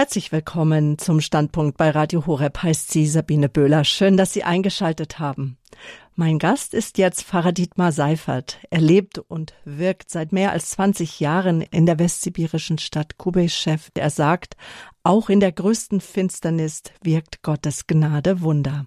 Herzlich willkommen zum Standpunkt bei Radio Horeb, heißt sie Sabine Böhler. Schön, dass Sie eingeschaltet haben. Mein Gast ist jetzt Pfarrer Dietmar Seifert. Er lebt und wirkt seit mehr als 20 Jahren in der westsibirischen Stadt Kubeschew. Er sagt, auch in der größten Finsternis wirkt Gottes Gnade Wunder.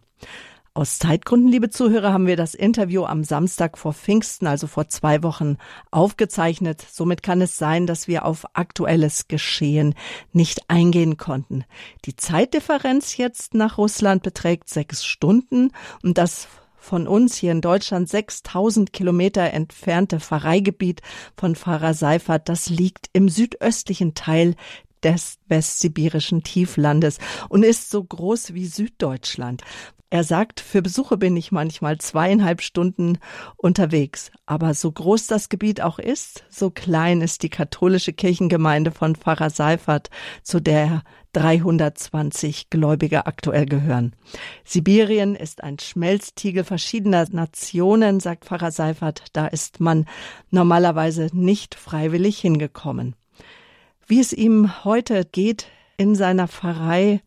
Aus Zeitgründen, liebe Zuhörer, haben wir das Interview am Samstag vor Pfingsten, also vor zwei Wochen, aufgezeichnet. Somit kann es sein, dass wir auf aktuelles Geschehen nicht eingehen konnten. Die Zeitdifferenz jetzt nach Russland beträgt sechs Stunden und das von uns hier in Deutschland 6000 Kilometer entfernte Pfarreigebiet von Pfarrer Seifert, das liegt im südöstlichen Teil des westsibirischen Tieflandes und ist so groß wie Süddeutschland. Er sagt, für Besuche bin ich manchmal zweieinhalb Stunden unterwegs. Aber so groß das Gebiet auch ist, so klein ist die katholische Kirchengemeinde von Pfarrer Seifert, zu der 320 Gläubige aktuell gehören. Sibirien ist ein Schmelztiegel verschiedener Nationen, sagt Pfarrer Seifert. Da ist man normalerweise nicht freiwillig hingekommen. Wie es ihm heute geht in seiner Pfarrei,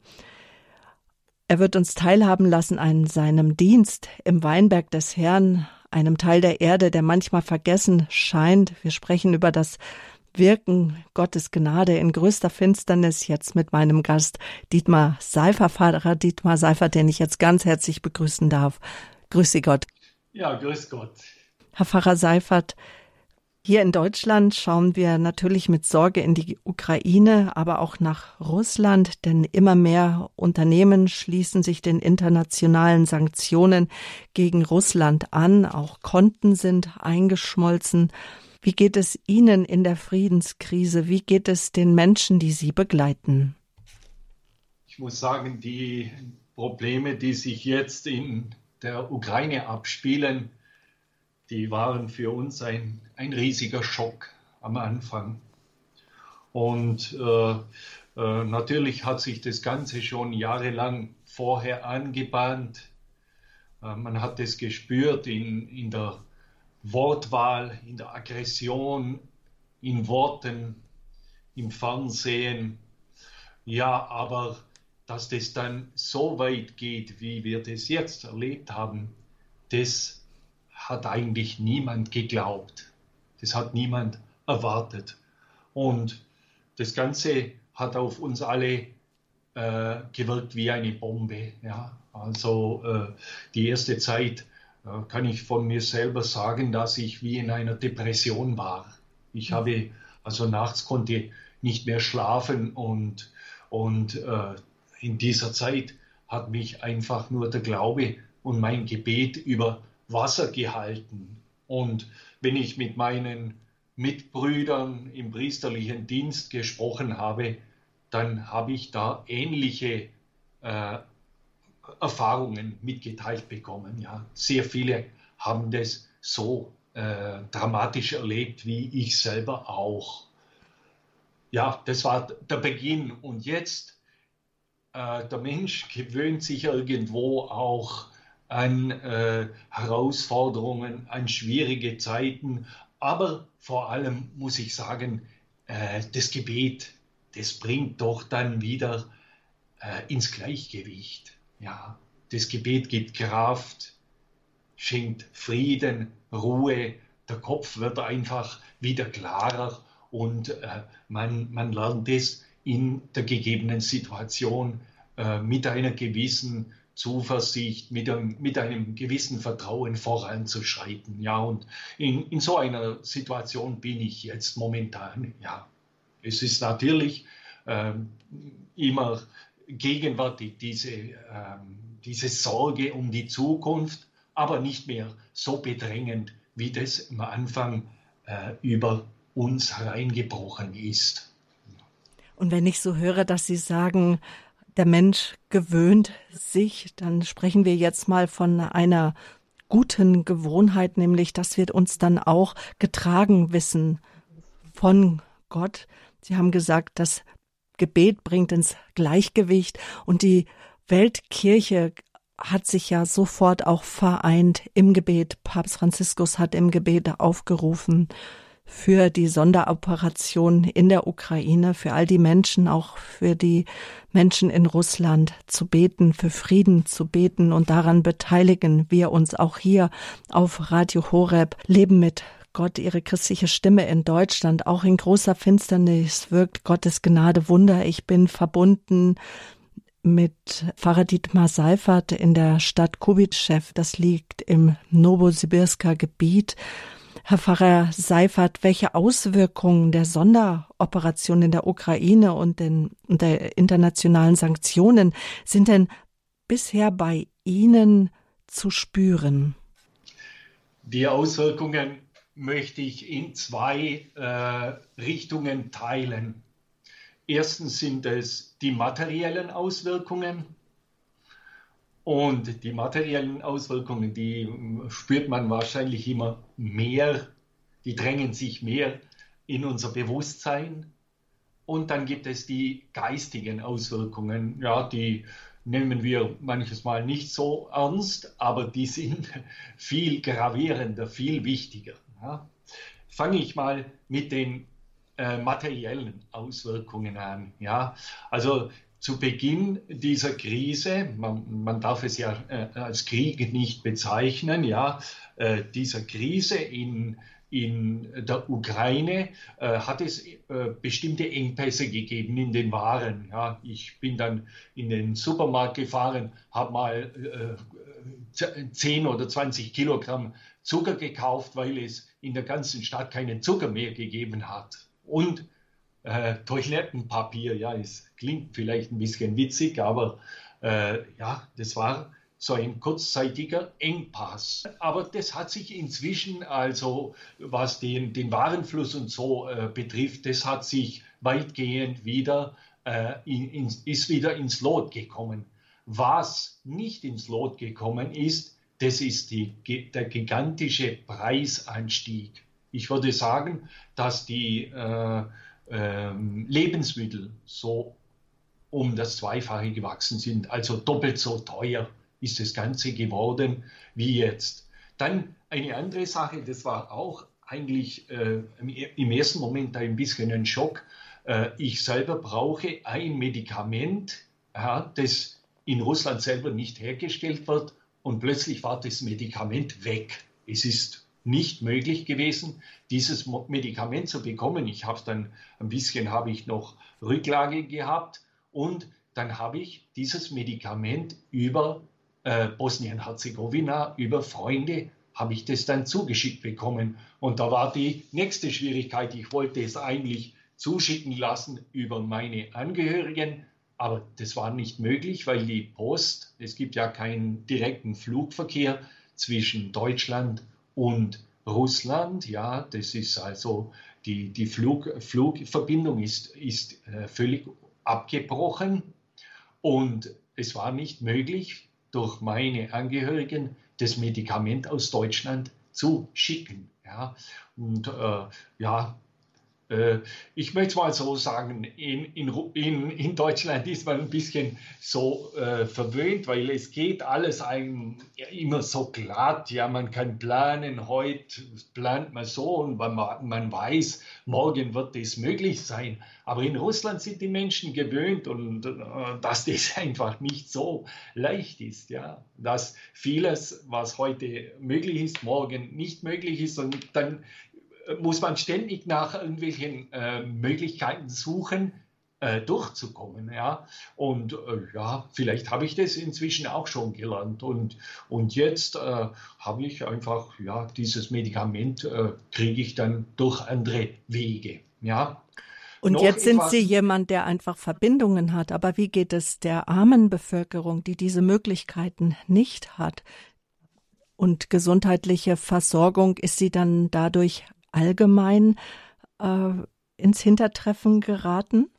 er wird uns teilhaben lassen an seinem Dienst im Weinberg des Herrn, einem Teil der Erde, der manchmal vergessen scheint. Wir sprechen über das Wirken Gottes Gnade in größter Finsternis jetzt mit meinem Gast Dietmar Seifer, Pfarrer Dietmar Seifer, den ich jetzt ganz herzlich begrüßen darf. Grüße Gott. Ja, grüß Gott. Herr Pfarrer Seifert, hier in Deutschland schauen wir natürlich mit Sorge in die Ukraine, aber auch nach Russland, denn immer mehr Unternehmen schließen sich den internationalen Sanktionen gegen Russland an. Auch Konten sind eingeschmolzen. Wie geht es Ihnen in der Friedenskrise? Wie geht es den Menschen, die Sie begleiten? Ich muss sagen, die Probleme, die sich jetzt in der Ukraine abspielen, die waren für uns ein, ein riesiger Schock am Anfang. Und äh, äh, natürlich hat sich das Ganze schon jahrelang vorher angebahnt. Äh, man hat es gespürt in, in der Wortwahl, in der Aggression, in Worten, im Fernsehen. Ja, aber dass das dann so weit geht, wie wir das jetzt erlebt haben, das hat eigentlich niemand geglaubt. Das hat niemand erwartet. Und das Ganze hat auf uns alle äh, gewirkt wie eine Bombe. Ja? Also äh, die erste Zeit äh, kann ich von mir selber sagen, dass ich wie in einer Depression war. Ich habe also nachts konnte nicht mehr schlafen und, und äh, in dieser Zeit hat mich einfach nur der Glaube und mein Gebet über Wasser gehalten. Und wenn ich mit meinen Mitbrüdern im priesterlichen Dienst gesprochen habe, dann habe ich da ähnliche äh, Erfahrungen mitgeteilt bekommen. Ja. Sehr viele haben das so äh, dramatisch erlebt, wie ich selber auch. Ja, das war der Beginn. Und jetzt, äh, der Mensch gewöhnt sich irgendwo auch an äh, Herausforderungen, an schwierige Zeiten. Aber vor allem muss ich sagen, äh, das Gebet, das bringt doch dann wieder äh, ins Gleichgewicht. Ja, das Gebet gibt Kraft, schenkt Frieden, Ruhe, der Kopf wird einfach wieder klarer und äh, man, man lernt es in der gegebenen Situation äh, mit einer gewissen Zuversicht, mit einem, mit einem gewissen Vertrauen voranzuschreiten. Ja, und in, in so einer Situation bin ich jetzt momentan. Ja, es ist natürlich ähm, immer gegenwärtig diese, ähm, diese Sorge um die Zukunft, aber nicht mehr so bedrängend, wie das am Anfang äh, über uns hereingebrochen ist. Und wenn ich so höre, dass Sie sagen, der Mensch gewöhnt sich, dann sprechen wir jetzt mal von einer guten Gewohnheit, nämlich dass wir uns dann auch getragen wissen von Gott. Sie haben gesagt, das Gebet bringt ins Gleichgewicht und die Weltkirche hat sich ja sofort auch vereint im Gebet. Papst Franziskus hat im Gebet aufgerufen, für die Sonderoperation in der Ukraine, für all die Menschen, auch für die Menschen in Russland zu beten, für Frieden zu beten und daran beteiligen wir uns auch hier auf Radio Horeb, Leben mit Gott, ihre christliche Stimme in Deutschland, auch in großer Finsternis wirkt Gottes Gnade Wunder. Ich bin verbunden mit Pfarrer Dietmar Seifert in der Stadt Kubitschew. Das liegt im Novosibirsker Gebiet. Herr Pfarrer Seifert, welche Auswirkungen der Sonderoperation in der Ukraine und, den, und der internationalen Sanktionen sind denn bisher bei Ihnen zu spüren? Die Auswirkungen möchte ich in zwei äh, Richtungen teilen. Erstens sind es die materiellen Auswirkungen. Und die materiellen Auswirkungen, die spürt man wahrscheinlich immer mehr, die drängen sich mehr in unser Bewusstsein. Und dann gibt es die geistigen Auswirkungen, ja, die nehmen wir manches Mal nicht so ernst, aber die sind viel gravierender, viel wichtiger. Ja. Fange ich mal mit den äh, materiellen Auswirkungen an. Ja, also zu Beginn dieser Krise, man, man darf es ja äh, als Krieg nicht bezeichnen, ja, äh, dieser Krise in, in der Ukraine äh, hat es äh, bestimmte Engpässe gegeben in den Waren. Ja. Ich bin dann in den Supermarkt gefahren, habe mal 10 äh, oder 20 Kilogramm Zucker gekauft, weil es in der ganzen Stadt keinen Zucker mehr gegeben hat und äh, Toilettenpapier. Ja, es klingt vielleicht ein bisschen witzig, aber äh, ja, das war so ein kurzzeitiger Engpass. Aber das hat sich inzwischen, also was den, den Warenfluss und so äh, betrifft, das hat sich weitgehend wieder, äh, in, in, ist wieder ins Lot gekommen. Was nicht ins Lot gekommen ist, das ist die, der gigantische Preisanstieg. Ich würde sagen, dass die äh, äh, Lebensmittel so um das Zweifache gewachsen sind, also doppelt so teuer ist das Ganze geworden wie jetzt. Dann eine andere Sache, das war auch eigentlich äh, im ersten Moment ein bisschen ein Schock. Äh, ich selber brauche ein Medikament, ja, das in Russland selber nicht hergestellt wird und plötzlich war das Medikament weg. Es ist nicht möglich gewesen, dieses Medikament zu bekommen. Ich habe dann ein bisschen habe ich noch Rücklage gehabt und dann habe ich dieses Medikament über äh, Bosnien-Herzegowina, über Freunde, habe ich das dann zugeschickt bekommen. Und da war die nächste Schwierigkeit. Ich wollte es eigentlich zuschicken lassen über meine Angehörigen, aber das war nicht möglich, weil die Post, es gibt ja keinen direkten Flugverkehr zwischen Deutschland und und Russland, ja, das ist also die, die Flug, Flugverbindung ist, ist äh, völlig abgebrochen und es war nicht möglich, durch meine Angehörigen das Medikament aus Deutschland zu schicken. Ja. Und äh, ja, ich möchte mal so sagen, in, in, in, Deutschland ist man ein bisschen so äh, verwöhnt, weil es geht alles einem immer so glatt. Ja, man kann planen, heute plant man so und man, man weiß, morgen wird das möglich sein. Aber in Russland sind die Menschen gewöhnt und äh, dass das einfach nicht so leicht ist. Ja, dass vieles, was heute möglich ist, morgen nicht möglich ist und dann muss man ständig nach irgendwelchen äh, Möglichkeiten suchen, äh, durchzukommen. Ja? Und äh, ja, vielleicht habe ich das inzwischen auch schon gelernt. Und, und jetzt äh, habe ich einfach, ja, dieses Medikament äh, kriege ich dann durch andere Wege. Ja? Und Noch jetzt sind Sie jemand, der einfach Verbindungen hat. Aber wie geht es der armen Bevölkerung, die diese Möglichkeiten nicht hat? Und gesundheitliche Versorgung, ist sie dann dadurch allgemein äh, ins Hintertreffen geraten?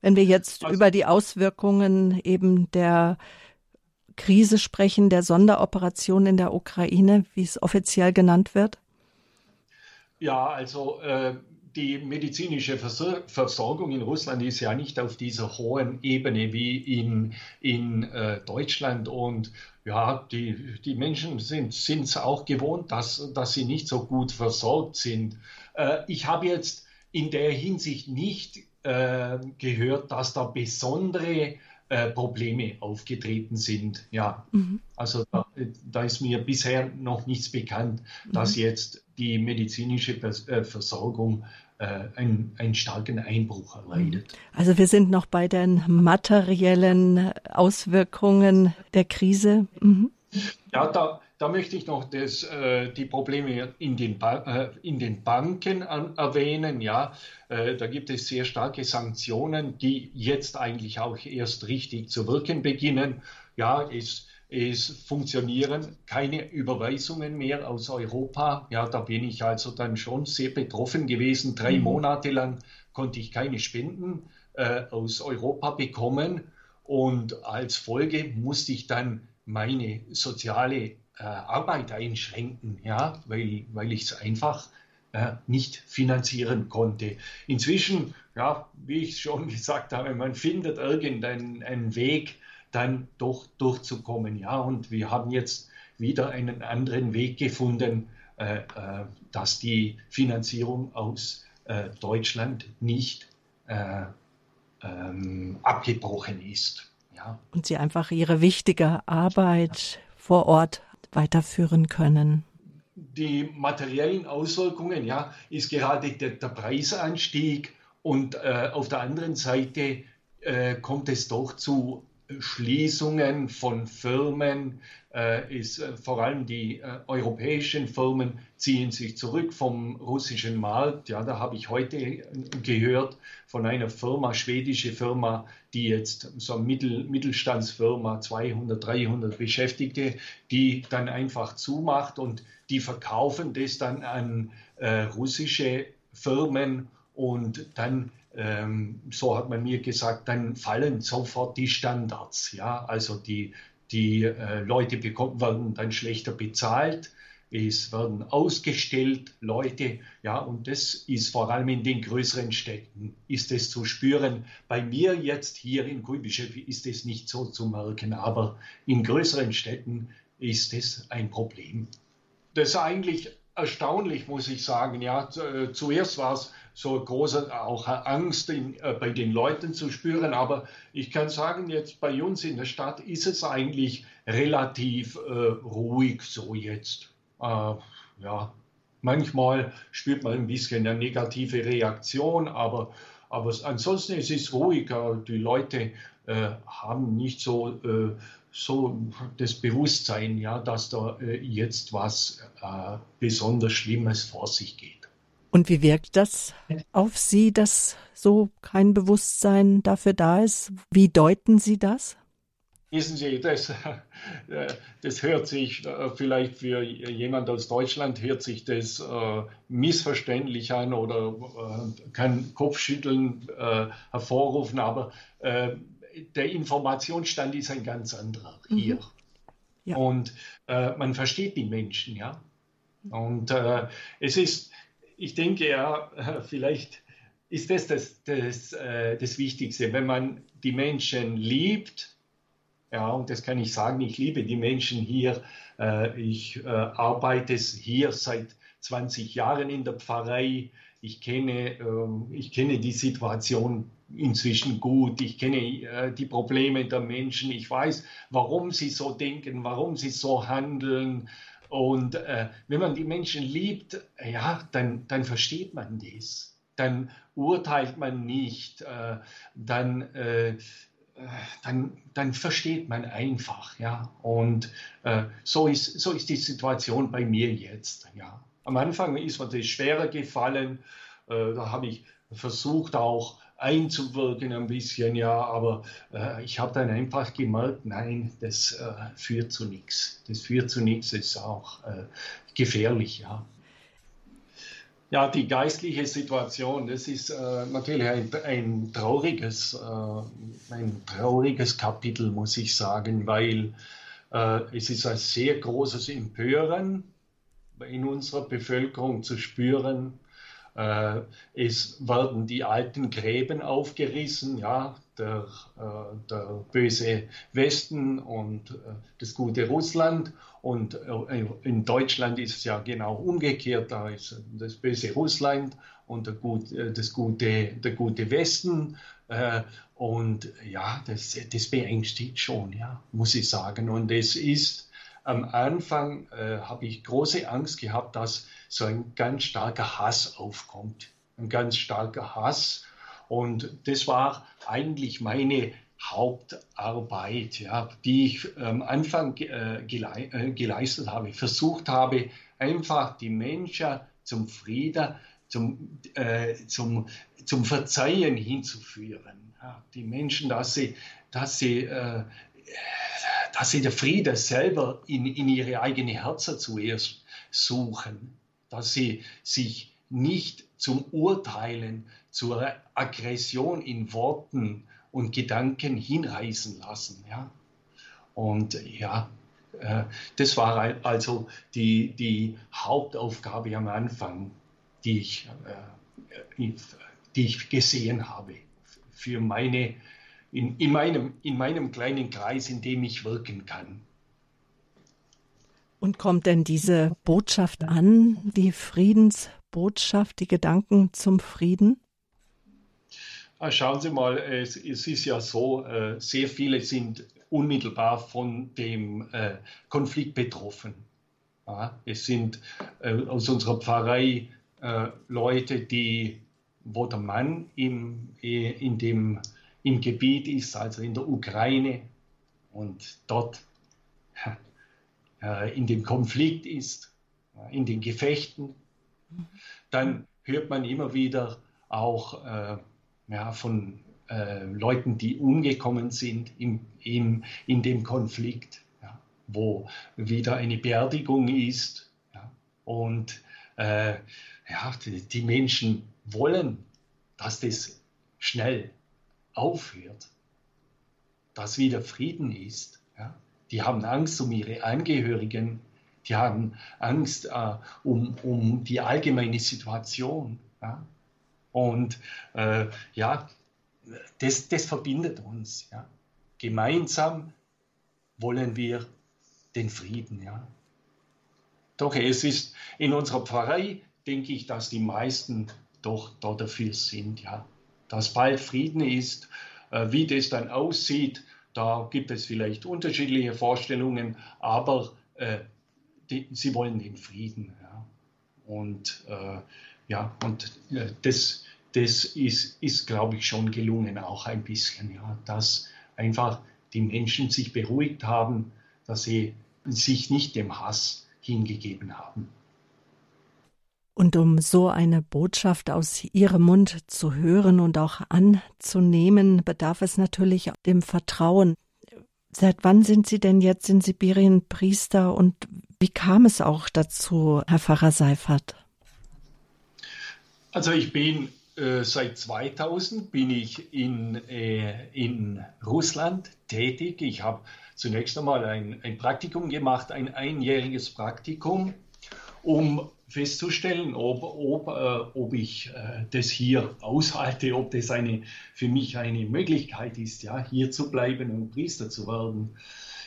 Wenn wir jetzt also, über die Auswirkungen eben der Krise sprechen, der Sonderoperation in der Ukraine, wie es offiziell genannt wird? Ja, also äh, die medizinische Versorgung in Russland ist ja nicht auf dieser hohen Ebene wie in, in äh, Deutschland. Und ja, die, die Menschen sind es auch gewohnt, dass, dass sie nicht so gut versorgt sind. Äh, ich habe jetzt in der Hinsicht nicht äh, gehört, dass da besondere äh, Probleme aufgetreten sind. Ja, mhm. also da, da, ist mir bisher noch nichts bekannt, dass mhm. jetzt die medizinische äh, Versorgung einen, einen starken Einbruch erleidet. Also wir sind noch bei den materiellen Auswirkungen der Krise. Mhm. Ja, da, da möchte ich noch das, äh, die Probleme in den, äh, in den Banken an, erwähnen. Ja, äh, da gibt es sehr starke Sanktionen, die jetzt eigentlich auch erst richtig zu wirken beginnen. Ja, es, es funktionieren keine Überweisungen mehr aus Europa. Ja, da bin ich also dann schon sehr betroffen gewesen. Drei mhm. Monate lang konnte ich keine Spenden äh, aus Europa bekommen. Und als Folge musste ich dann meine soziale äh, Arbeit einschränken, ja, weil, weil ich es einfach äh, nicht finanzieren konnte. Inzwischen, ja, wie ich schon gesagt habe, man findet irgendeinen Weg, dann doch durchzukommen. Ja, und wir haben jetzt wieder einen anderen Weg gefunden, äh, äh, dass die Finanzierung aus äh, Deutschland nicht äh, ähm, abgebrochen ist. Ja. Und Sie einfach Ihre wichtige Arbeit vor Ort weiterführen können? Die materiellen Auswirkungen, ja, ist gerade der, der Preisanstieg und äh, auf der anderen Seite äh, kommt es doch zu Schließungen von Firmen, äh, ist äh, vor allem die äh, europäischen Firmen ziehen sich zurück vom russischen Markt. Ja, da habe ich heute äh, gehört von einer Firma, schwedische Firma, die jetzt so eine Mittel, Mittelstandsfirma, 200, 300 Beschäftigte, die dann einfach zumacht und die verkaufen das dann an äh, russische Firmen und dann ähm, so hat man mir gesagt, dann fallen sofort die Standards. Ja, also die, die äh, Leute bekommen, werden dann schlechter bezahlt. Es werden ausgestellt Leute, ja, und das ist vor allem in den größeren Städten, ist es zu spüren. Bei mir jetzt hier in Kuibyschew ist es nicht so zu merken, aber in größeren Städten ist es ein Problem. Das ist eigentlich erstaunlich, muss ich sagen. Ja, äh, zuerst war es so große auch Angst in, äh, bei den Leuten zu spüren. Aber ich kann sagen, jetzt bei uns in der Stadt ist es eigentlich relativ äh, ruhig so jetzt. Äh, ja, manchmal spürt man ein bisschen eine negative Reaktion, aber, aber ansonsten ist es ruhig. Die Leute äh, haben nicht so, äh, so das Bewusstsein, ja, dass da äh, jetzt was besonders Schlimmes vor sich geht. Und wie wirkt das auf Sie, dass so kein Bewusstsein dafür da ist? Wie deuten Sie das? Wissen Sie, das, äh, das hört sich äh, vielleicht für jemand aus Deutschland hört sich das äh, missverständlich an oder kann Kopfschütteln hervorrufen, aber der Informationsstand ist ein ganz anderer mhm. hier. Mhm. Ja. Und man versteht die Menschen, ja. Und es ist ich denke ja, vielleicht ist das das, das, äh, das Wichtigste. Wenn man die Menschen liebt, ja, und das kann ich sagen, ich liebe die Menschen hier. Äh, ich äh, arbeite hier seit 20 Jahren in der Pfarrei. Ich kenne, ähm, ich kenne die Situation inzwischen gut. Ich kenne äh, die Probleme der Menschen. Ich weiß, warum sie so denken, warum sie so handeln. Und äh, wenn man die Menschen liebt, ja, dann, dann versteht man das. Dann urteilt man nicht. Äh, dann, äh, dann, dann versteht man einfach. Ja. Und äh, so, ist, so ist die Situation bei mir jetzt. Ja. Am Anfang ist mir das schwerer gefallen. Äh, da habe ich versucht auch einzuwirken ein bisschen, ja, aber äh, ich habe dann einfach gemerkt, nein, das äh, führt zu nichts. Das führt zu nichts, ist auch äh, gefährlich, ja. Ja, die geistliche Situation, das ist äh, natürlich ein, ein trauriges, äh, ein trauriges Kapitel, muss ich sagen, weil äh, es ist ein sehr großes Empören in unserer Bevölkerung zu spüren, Äh, es werden die alten Gräben aufgerissen, ja, der, äh, der böse Westen und äh, das gute Russland. Und äh, in Deutschland ist es ja genau umgekehrt, da ist das böse Russland und der, gut, äh, das gute, der gute Westen. Äh, und ja, das, das beängstigt schon, ja, muss ich sagen. Und es ist am Anfang habe ich große Angst gehabt, dass so ein ganz starker Hass aufkommt. Ein ganz starker Hass. Und das war eigentlich meine Hauptarbeit, ja, die ich am Anfang äh, gelei äh, geleistet habe. Versucht habe, einfach die Menschen zum Frieden, zum, äh, zum, zum Verzeihen hinzuführen. Ja, die Menschen, dass sie, dass sie äh, dass sie der Friede selber in, in ihre eigene Herzen zuerst suchen, dass sie sich nicht zum Urteilen, zur Aggression in Worten und Gedanken hinreißen lassen. Ja? Und ja, äh, das war also die, die Hauptaufgabe am Anfang, die ich, äh, die ich gesehen habe für meine in, in, meinem, in meinem kleinen Kreis, in dem ich wirken kann. Und kommt denn diese Botschaft an, die Friedensbotschaft, die Gedanken zum Frieden? Ah, schauen Sie mal, es, es ist ja so, äh, sehr viele sind unmittelbar von dem äh, Konflikt betroffen. es sind äh, aus unserer Pfarrei Leute, die, wo der Mann im, in dem im Gebiet ist, also in der Ukraine und dort in dem Konflikt ist, in den Gefechten, dann hört man immer wieder auch äh, ja, von äh, Leuten, die umgekommen sind im, im, in dem Konflikt, ja, wo wieder eine Beerdigung ist. Ja, und äh, ja, die, die Menschen wollen, dass das schnell aufhört, dass wieder Frieden ist. Die haben Angst um ihre Angehörigen, die haben Angst äh, um, um die allgemeine Situation. Ja? Und äh, ja, das, das verbindet uns. Ja? Gemeinsam wollen wir den Frieden. Ja? Doch es ist in unserer Pfarrei, denke ich, dass die meisten doch da dafür sind. Ja? dass bald Frieden ist. Äh, wie das dann aussieht, da gibt es vielleicht unterschiedliche Vorstellungen, aber äh, die, sie wollen den Frieden. Ja. Und äh, ja, und äh, das, das ist, ist glaube ich, schon gelungen, auch ein bisschen, ja, dass einfach die Menschen sich beruhigt haben, dass sie sich nicht dem Hass hingegeben haben. Und um so eine Botschaft aus ihrem Mund zu hören und auch anzunehmen, bedarf es natürlich dem Vertrauen. Seit wann sind Sie denn jetzt in Sibirien Priester und wie kam es auch dazu, Herr Pfarrer Seifert? Also ich bin äh, seit 2000 bin ich in, äh, in Russland tätig. Ich habe zunächst einmal ein, ein Praktikum gemacht, ein einjähriges Praktikum, um festzustellen, ob, ob, äh, ob ich äh, das hier aushalte, ob das eine, für mich eine Möglichkeit ist, ja, hier zu bleiben und Priester zu werden.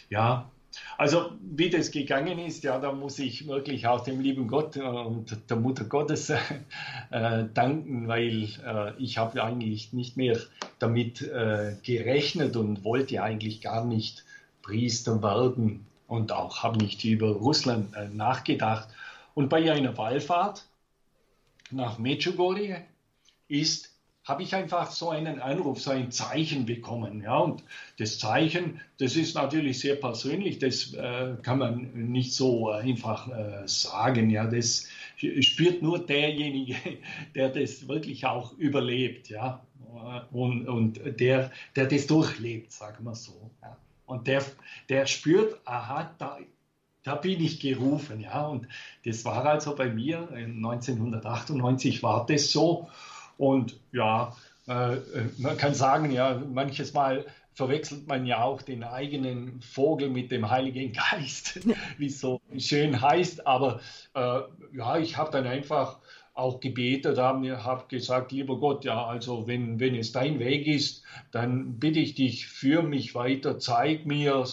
Ja, also wie das gegangen ist, ja, da muss ich wirklich auch dem lieben Gott und der Mutter Gottes äh, danken, weil äh, ich habe eigentlich nicht mehr damit äh, gerechnet und wollte eigentlich gar nicht Priester werden und auch habe nicht über Russland äh, nachgedacht. Und bei einer Wallfahrt nach Medjugorje ist, habe ich einfach so einen Anruf, so ein Zeichen bekommen. Ja, und das Zeichen, das ist natürlich sehr persönlich, das äh, kann man nicht so einfach äh, sagen. Ja, das spürt nur derjenige, der das wirklich auch überlebt. Ja, und, und der, der das durchlebt, sagen wir so. Ja. Und der, der spürt, aha, da, da bin ich gerufen, ja. Und das war also bei mir, 1998 war das so. Und ja, äh, man kann sagen, ja, manches Mal verwechselt man ja auch den eigenen Vogel mit dem Heiligen Geist, wie es so schön heißt. Aber äh, ja, ich habe dann einfach auch gebetet, habe hab gesagt, lieber Gott, ja, also wenn, wenn es dein Weg ist, dann bitte ich dich, führ mich weiter, zeig mir,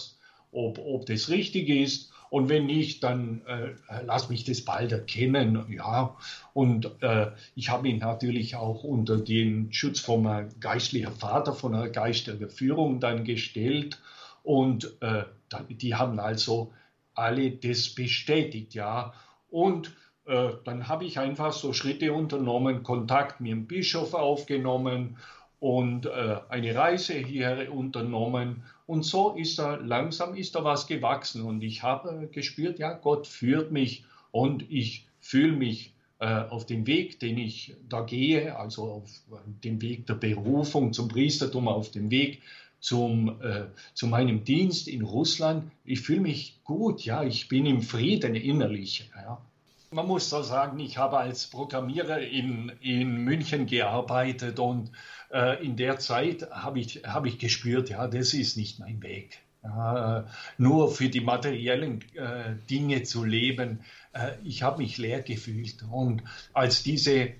ob, ob das richtig ist. Und wenn nicht, dann äh, lass mich das bald erkennen. Ja, und äh, ich habe ihn natürlich auch unter den Schutz vom geistlichen Vater, von einer geistlichen Führung dann gestellt. Und äh, die haben also alle das bestätigt, ja. Und äh, dann habe ich einfach so Schritte unternommen, Kontakt mit dem Bischof aufgenommen und äh, eine Reise hierher unternommen. Und so ist da langsam ist da was gewachsen. Und ich habe gespürt, ja, Gott führt mich und ich fühle mich äh, auf dem Weg, den ich da gehe, also auf dem Weg der Berufung zum Priestertum, auf dem Weg zum, äh, zu meinem Dienst in Russland. Ich fühle mich gut, ja, ich bin im Frieden innerlich. Ja. Man muss so sagen, ich habe als Programmierer in, in München gearbeitet und äh, in der Zeit habe ich, hab ich gespürt, ja, das ist nicht mein Weg. Ja, nur für die materiellen äh, Dinge zu leben. Äh, ich habe mich leer gefühlt. Und als diese,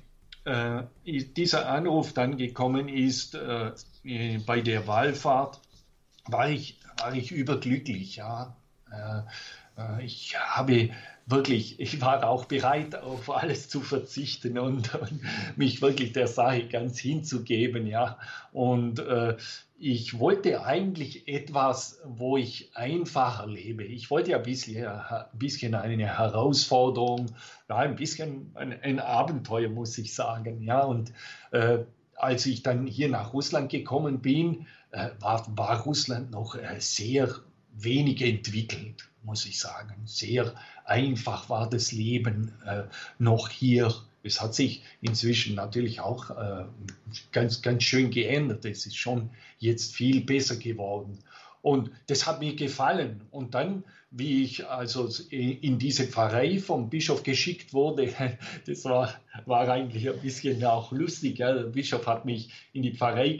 äh, dieser Anruf dann gekommen ist äh, bei der Wallfahrt, war ich, war ich überglücklich. Ja. Äh, ich habe wirklich, ich war auch bereit, auf alles zu verzichten und, und mich wirklich der Sache ganz hinzugeben, ja. Und äh, ich wollte eigentlich etwas, wo ich einfacher lebe. Ich wollte ja ein bisschen, ein bisschen eine Herausforderung, ja, ein bisschen ein, ein Abenteuer, muss ich sagen, ja. Und äh, als ich dann hier nach Russland gekommen bin, äh, war, war Russland noch äh, sehr wenig entwickelt, muss ich sagen. Sehr einfach war das Leben äh, noch hier. Es hat sich inzwischen natürlich auch äh, ganz, ganz schön geändert. Es ist schon jetzt viel besser geworden. Und das hat mir gefallen. Und dann, wie ich also in diese Pfarrei vom Bischof geschickt wurde, das war, war eigentlich ein bisschen auch lustig. Ja. Der Bischof hat mich in die Pfarrei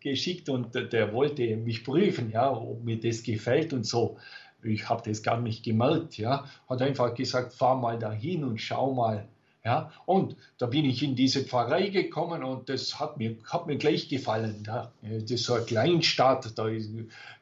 geschickt und der wollte mich prüfen, ja, ob mir das gefällt und so ich habe das gar nicht gemerkt, ja, hat einfach gesagt, fahr mal dahin und schau mal. Ja, und da bin ich in diese Pfarrei gekommen und das hat mir, hat mir gleich gefallen. Ja. Das ist so eine Kleinstadt, da,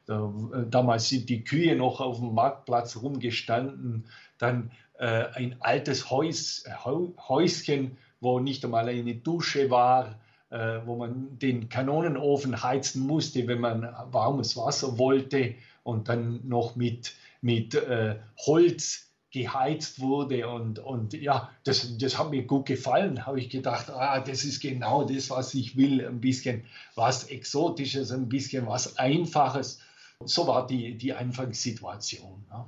da, damals sind die Kühe noch auf dem Marktplatz rumgestanden, dann äh, ein altes Haus, Häuschen, wo nicht einmal eine Dusche war, äh, wo man den Kanonenofen heizen musste, wenn man warmes Wasser wollte und dann noch mit, mit äh, Holz geheizt wurde und, und ja, das, das hat mir gut gefallen. Habe ich gedacht, ah, das ist genau das, was ich will. Ein bisschen was Exotisches, ein bisschen was Einfaches. So war die, die Anfangssituation. Ja.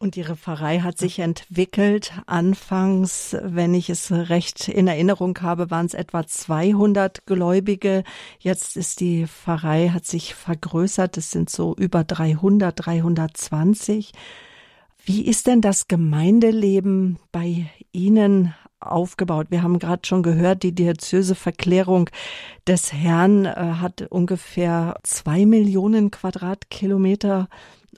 Und Ihre Pfarrei hat sich entwickelt. Anfangs, wenn ich es recht in Erinnerung habe, waren es etwa 200 Gläubige. Jetzt ist die Pfarrei, hat sich vergrößert. Es sind so über 300, 320. Wie ist denn das Gemeindeleben bei Ihnen aufgebaut? Wir haben gerade schon gehört, die Diözeseverklärung des Herrn äh, hat ungefähr zwei Millionen Quadratkilometer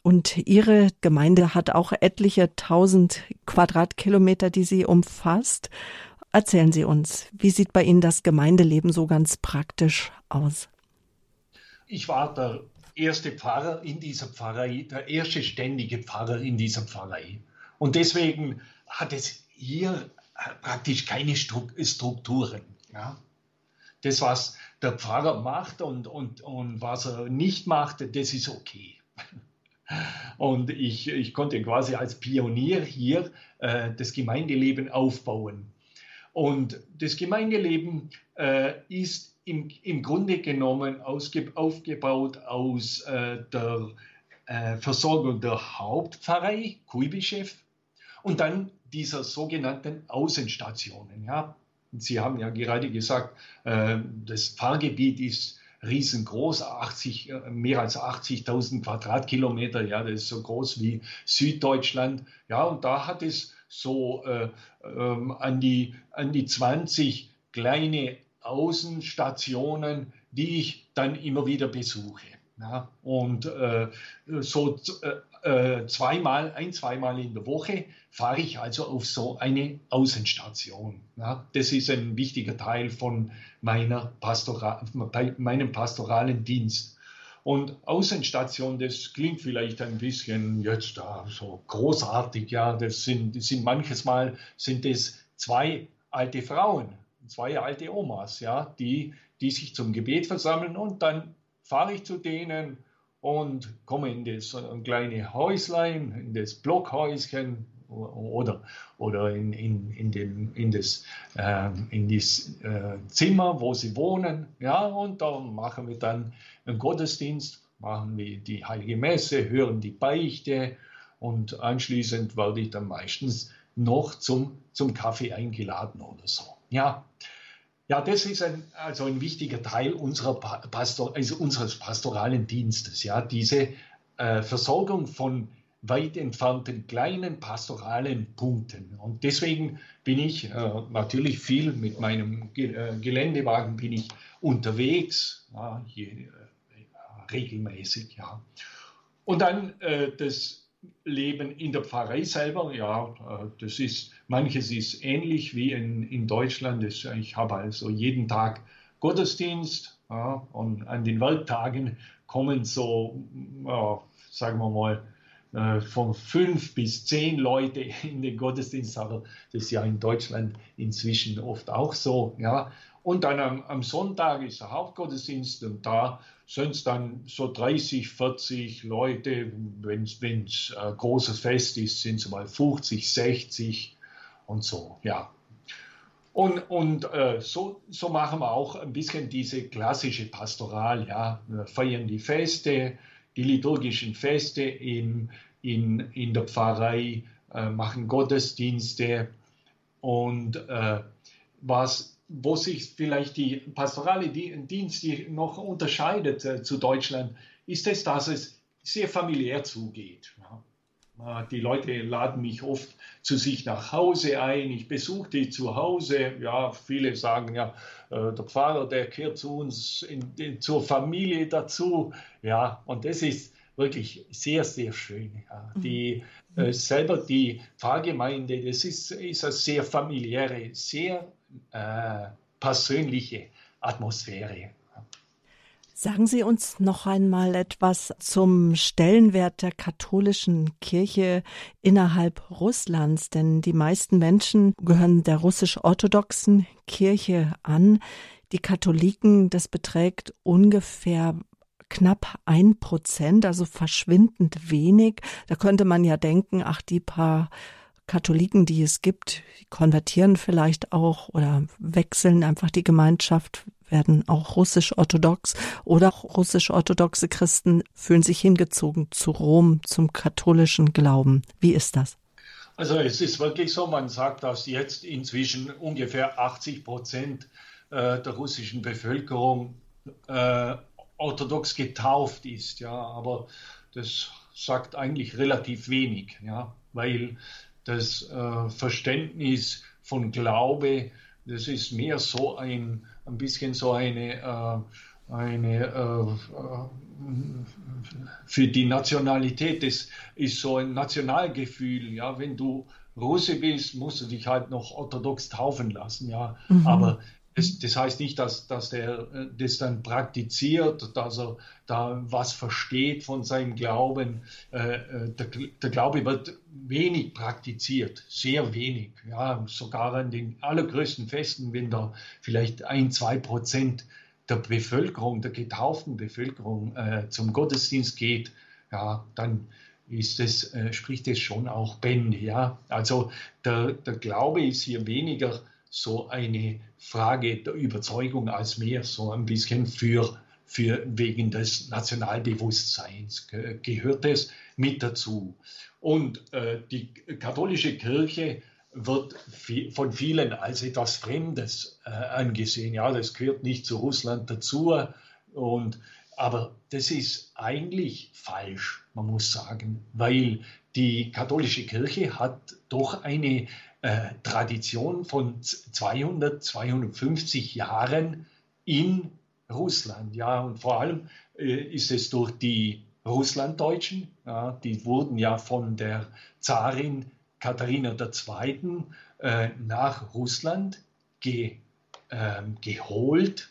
und Ihre Gemeinde hat auch etliche tausend Quadratkilometer, die sie umfasst. Erzählen Sie uns, wie sieht bei Ihnen das Gemeindeleben so ganz praktisch aus? Ich war der erste Pfarrer in dieser Pfarrei, der erste ständige Pfarrer in dieser Pfarrei. Und deswegen hat es hier praktisch keine Strukturen. Ja? Das, was der Pfarrer macht und, und, und was er nicht macht, das ist okay. Und ich, ich konnte quasi als Pionier hier äh, das Gemeindeleben aufbauen. Und das Gemeindeleben äh, ist im, im Grunde genommen ausge, aufgebaut aus äh, der äh, Versorgung der Hauptpfarrei, Kuibischew, und dann dieser sogenannten Außenstationen. Ja. Sie haben ja gerade gesagt, äh, das Pfarrgebiet ist riesengroß, 80, äh, mehr als 80.000 Quadratkilometer, ja, das ist so groß wie Süddeutschland. Ja, und da hat es so äh, ähm, an, die, an die 20 kleine Außenstationen, die ich dann immer wieder besuche. Ja, und äh, so äh, zweimal, ein, zweimal in der Woche fahre ich also auf so eine Außenstation. Ja, das ist ein wichtiger Teil von meiner Pastora meinem pastoralen Dienst. Und Außenstation, das klingt vielleicht ein bisschen jetzt uh, so großartig, ja, das sind, das sind manches Mal sind es zwei alte Frauen, zwei alte Omas, ja, die, die sich zum Gebet versammeln und dann fahre ich zu denen und komme in das kleine Häuslein, in das Blockhäuschen oder, oder in, in, in, den, in das, äh, in das äh, Zimmer, wo sie wohnen. Ja, und da machen wir dann einen Gottesdienst, machen wir die Heilige Messe, hören die Beichte und anschließend werde ich dann meistens noch zum, zum Kaffee eingeladen oder so. Ja, ja, das ist ein, also ein wichtiger Teil unserer Pastor, also unseres pastoralen Dienstes, ja, diese äh, Versorgung von weit entfernten kleinen pastoralen Punkten. Und deswegen bin ich äh, natürlich viel mit meinem Ge äh, Geländewagen bin ich unterwegs, ja, hier, äh, regelmäßig, ja. Und dann äh, das Leben in der Pfarrei selber, ja, äh, das ist, manches ist ähnlich wie in, in Deutschland. Ich habe also jeden Tag Gottesdienst ja, und an den Werktagen kommen so, ja, sagen wir mal, äh, von fünf bis zehn Leute in den Gottesdienst, aber das ist ja in Deutschland inzwischen oft auch so. Ja. Und dann am, am Sonntag ist der Hauptgottesdienst und da sind es dann so 30, 40 Leute. Wenn es ein äh, großes Fest ist, sind es mal 50, 60 und so, ja. Und, und äh, so, so machen wir auch ein bisschen diese klassische Pastoral, ja. Wir feiern die Feste, die liturgischen Feste in, in, in der Pfarrei, äh, machen Gottesdienste und äh, was wo sich vielleicht die pastorale Dienst noch unterscheidet äh, zu Deutschland, ist es, dass es sehr familiär zugeht. Ja. Die Leute laden mich oft zu sich nach Hause ein, ich besuche die zu Hause. Ja, viele sagen ja, äh, der Pfarrer, der kehrt zu uns in, in, zur Familie dazu. Ja, und das ist wirklich sehr, sehr schön. Ja. Mhm. Die, äh, selber die Pfarrgemeinde, das ist, ist eine sehr familiäre, sehr äh, persönliche Atmosphäre. Sagen Sie uns noch einmal etwas zum Stellenwert der katholischen Kirche innerhalb Russlands, denn die meisten Menschen gehören der russisch-orthodoxen Kirche an. Die Katholiken, das beträgt ungefähr knapp ein Prozent, also verschwindend wenig. Da könnte man ja denken, ach, die paar Katholiken, die es gibt, konvertieren vielleicht auch oder wechseln einfach die Gemeinschaft, werden auch russisch-orthodox oder russisch-orthodoxe Christen fühlen sich hingezogen zu Rom, zum katholischen Glauben. Wie ist das? Also es ist wirklich so, man sagt, dass jetzt inzwischen ungefähr 80 Prozent äh, der russischen Bevölkerung äh, orthodox getauft ist, ja, aber das sagt eigentlich relativ wenig, ja, weil das äh, Verständnis von Glaube, das ist mehr so ein, ein bisschen so eine, äh, eine äh, für die Nationalität, das ist so ein Nationalgefühl, ja, wenn du Russe bist, musst du dich halt noch orthodox taufen lassen, ja, mhm. aber das, das, heißt nicht, dass, dass der äh, das dann praktiziert, dass er da was versteht von seinem Glauben. Äh, äh, der, der, Glaube wird wenig praktiziert, sehr wenig. Ja, sogar an den allergrößten Festen, wenn da vielleicht ein, zwei Prozent der Bevölkerung, der getauften Bevölkerung äh, zum Gottesdienst geht, ja, dann ist es, äh, spricht es schon auch Bände. Ja? Also der, der Glaube ist hier weniger so eine Frage der Überzeugung als mehr so ein bisschen für, für wegen des Nationalbewusstseins gehört es mit dazu. Und äh, die katholische Kirche wird von vielen als etwas Fremdes äh, angesehen. Ja, das gehört nicht zu Russland dazu. Und, aber das ist eigentlich falsch, man muss sagen, weil die katholische Kirche hat doch eine äh, Tradition von 200, 250 Jahren in Russland. Ja, und vor allem äh, ist es durch die Russlanddeutschen, ja, die wurden ja von der Zarin Katharina II. Äh, nach Russland ge, äh, geholt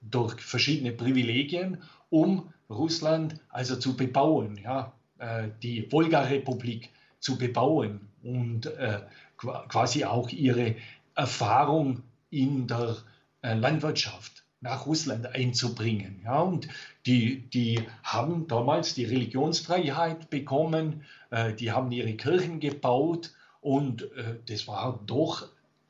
durch verschiedene Privilegien, um Russland also zu bebauen, ja, äh, die Wolga-Republik zu bebauen und äh, quasi auch ihre Erfahrung in der äh, Landwirtschaft nach Russland einzubringen. Ja, und die, die haben damals die Religionsfreiheit bekommen, äh, die haben ihre Kirchen gebaut und äh, das war doch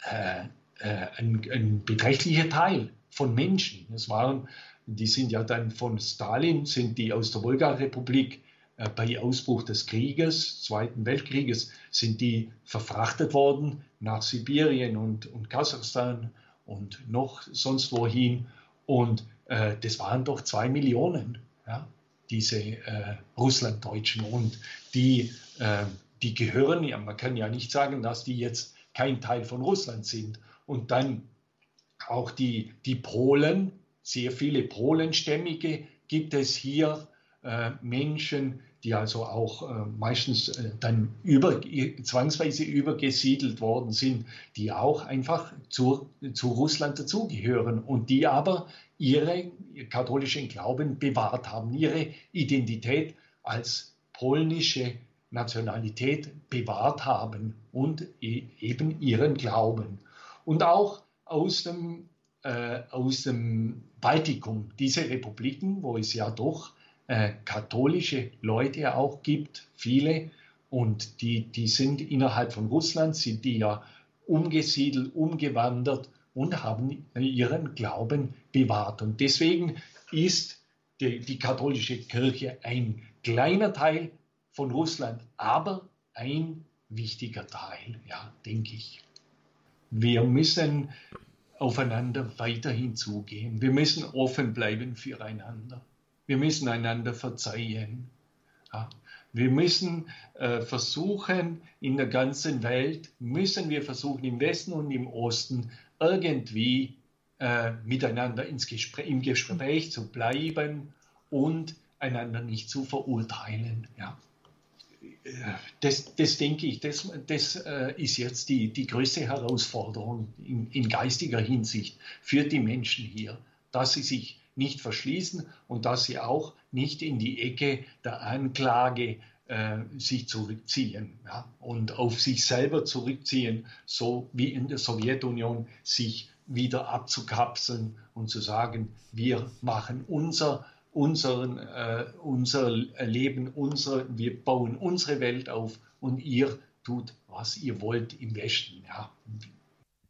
äh, äh ein, ein, beträchtlicher Teil von Menschen. Es waren, die sind ja dann von Stalin, sind die aus der Wolga-Republik bei Ausbruch des Krieges, Zweiten Weltkrieges, sind die verfrachtet worden nach Sibirien und, und Kasachstan und noch sonst wohin. Und äh, das waren doch zwei Millionen, ja, diese äh, Russlanddeutschen. Und die, äh, die gehören, ja, man kann ja nicht sagen, dass die jetzt kein Teil von Russland sind. Und dann auch die, die Polen, sehr viele Polenstämmige gibt es hier, äh, Menschen, die also auch äh, meistens äh, dann über, zwangsweise übergesiedelt worden sind, die auch einfach zu, zu Russland dazugehören und die aber ihre katholischen Glauben bewahrt haben, ihre Identität als polnische Nationalität bewahrt haben und e, eben ihren Glauben. Und auch aus dem, äh, aus dem Baltikum, diese Republiken, wo es ja doch äh, katholische Leute auch gibt, viele, und die, die sind innerhalb von Russland, sind die ja umgesiedelt, umgewandert und haben ihren Glauben bewahrt. Und deswegen ist die, die katholische Kirche ein kleiner Teil von Russland, aber ein wichtiger Teil, ja, denke ich. Wir müssen aufeinander weiterhin zugehen. Wir müssen offen bleiben füreinander. Wir müssen einander verzeihen. Ja. Wir müssen äh, versuchen, in der ganzen Welt, müssen wir versuchen, im Westen und im Osten irgendwie äh, miteinander ins Gespräch, im Gespräch zu bleiben und einander nicht zu verurteilen. Ja. Das, das denke ich, das, das äh, ist jetzt die, die größte Herausforderung in, in geistiger Hinsicht für die Menschen hier, dass sie sich nicht verschließen und dass sie auch nicht in die Ecke der Anklage äh, sich zurückziehen ja, und auf sich selber zurückziehen, so wie in der Sowjetunion sich wieder abzukapseln und zu sagen, wir machen unser, unseren, äh, unser Leben, unser, wir bauen unsere Welt auf und ihr tut, was ihr wollt im Westen. Ja.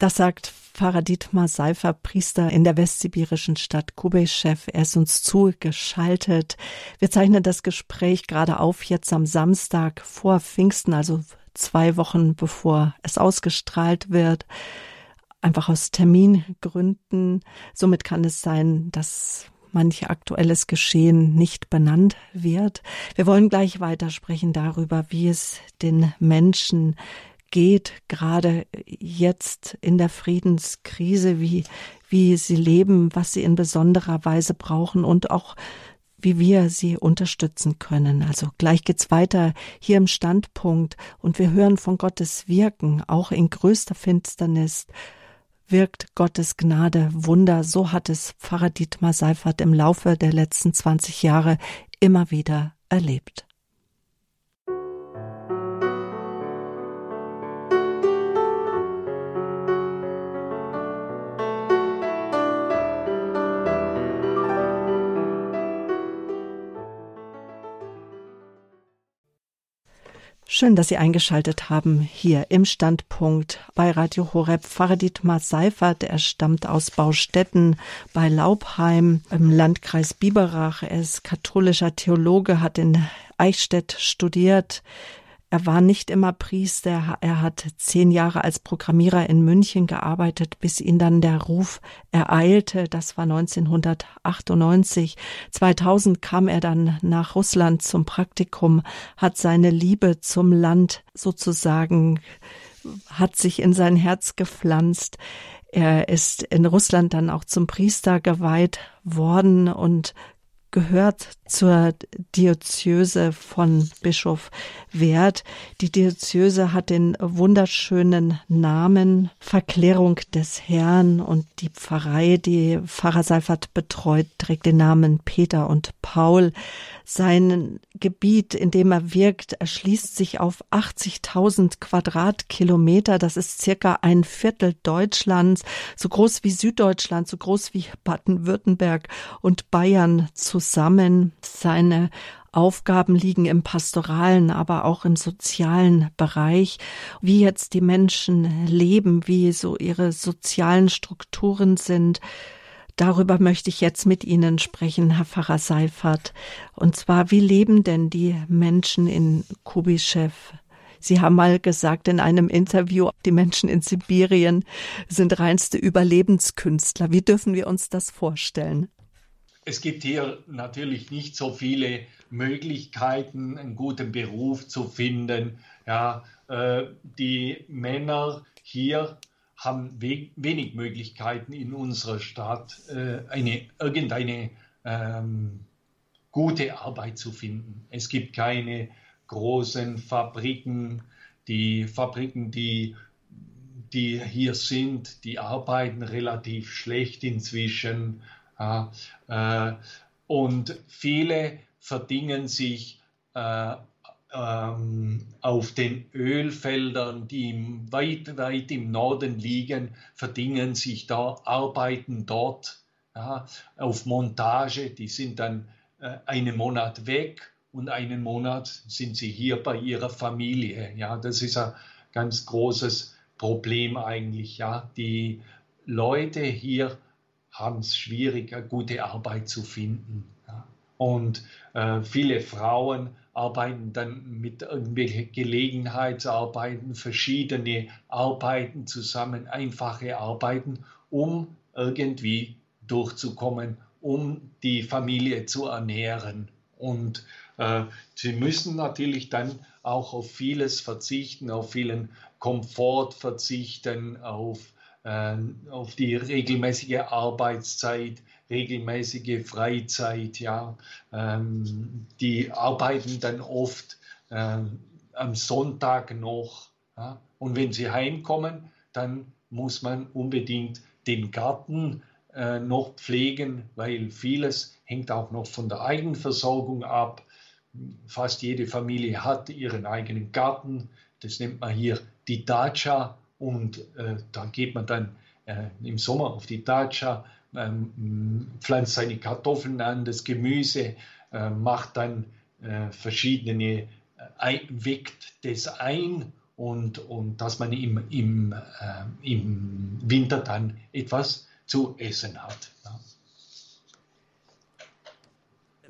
Das sagt Pfarrer Dietmar Seifer, Priester in der westsibirischen Stadt Kubeschew. Er ist uns zugeschaltet. Wir zeichnen das Gespräch gerade auf, jetzt am Samstag vor Pfingsten, also zwei Wochen bevor es ausgestrahlt wird. Einfach aus Termingründen. Somit kann es sein, dass manch aktuelles Geschehen nicht benannt wird. Wir wollen gleich weitersprechen darüber, wie es den Menschen geht, gerade jetzt in der Friedenskrise, wie, wie sie leben, was sie in besonderer Weise brauchen und auch wie wir sie unterstützen können. Also gleich geht's weiter hier im Standpunkt und wir hören von Gottes Wirken, auch in größter Finsternis wirkt Gottes Gnade Wunder. So hat es Pfarrer Dietmar Seifert im Laufe der letzten 20 Jahre immer wieder erlebt. Schön, dass Sie eingeschaltet haben hier im Standpunkt bei Radio Horeb. Pfarrer Dietmar Seifert, er stammt aus Baustetten bei Laubheim im Landkreis Biberach. Er ist katholischer Theologe, hat in Eichstätt studiert, er war nicht immer Priester. Er hat zehn Jahre als Programmierer in München gearbeitet, bis ihn dann der Ruf ereilte. Das war 1998. 2000 kam er dann nach Russland zum Praktikum, hat seine Liebe zum Land sozusagen, hat sich in sein Herz gepflanzt. Er ist in Russland dann auch zum Priester geweiht worden und gehört zur Diözese von Bischof Wert. Die Diözese hat den wunderschönen Namen Verklärung des Herrn und die Pfarrei, die Pfarrer Seifert betreut, trägt den Namen Peter und Paul. Sein Gebiet, in dem er wirkt, erschließt sich auf 80.000 Quadratkilometer. Das ist circa ein Viertel Deutschlands, so groß wie Süddeutschland, so groß wie Baden-Württemberg und Bayern zusammen. Seine Aufgaben liegen im pastoralen, aber auch im sozialen Bereich, wie jetzt die Menschen leben, wie so ihre sozialen Strukturen sind. Darüber möchte ich jetzt mit Ihnen sprechen, Herr Pfarrer Seifert. Und zwar, wie leben denn die Menschen in Kubischew? Sie haben mal gesagt in einem Interview, die Menschen in Sibirien sind reinste Überlebenskünstler. Wie dürfen wir uns das vorstellen? Es gibt hier natürlich nicht so viele Möglichkeiten, einen guten Beruf zu finden. Ja, äh, die Männer hier haben we wenig Möglichkeiten in unserer Stadt, äh, eine, irgendeine ähm, gute Arbeit zu finden. Es gibt keine großen Fabriken. Die Fabriken, die, die hier sind, die arbeiten relativ schlecht inzwischen. Ja, äh, und viele verdingen sich äh, ähm, auf den Ölfeldern, die weit, weit im Norden liegen, verdingen sich da, arbeiten dort ja, auf Montage. Die sind dann äh, einen Monat weg und einen Monat sind sie hier bei ihrer Familie. Ja, das ist ein ganz großes Problem eigentlich. Ja, die Leute hier haben es schwierig, eine gute Arbeit zu finden. Ja. Und äh, viele Frauen arbeiten dann mit irgendwelchen Gelegenheitsarbeiten, verschiedene Arbeiten zusammen, einfache Arbeiten, um irgendwie durchzukommen, um die Familie zu ernähren. Und äh, sie müssen natürlich dann auch auf vieles verzichten, auf vielen Komfort verzichten, auf, auf die regelmäßige Arbeitszeit, regelmäßige Freizeit, ja. Ähm, die arbeiten dann oft äh, am Sonntag noch. Ja? Und wenn sie heimkommen, dann muss man unbedingt den Garten äh, noch pflegen, weil vieles hängt auch noch von der Eigenversorgung ab. Fast jede Familie hat ihren eigenen Garten. Das nennt man hier die Dacia und äh, da geht man dann äh, im Sommer auf die Dacia ähm, pflanzt seine Kartoffeln an, das Gemüse, äh, macht dann äh, verschiedene, äh, weckt das ein und, und dass man im, im, äh, im Winter dann etwas zu essen hat. Ja.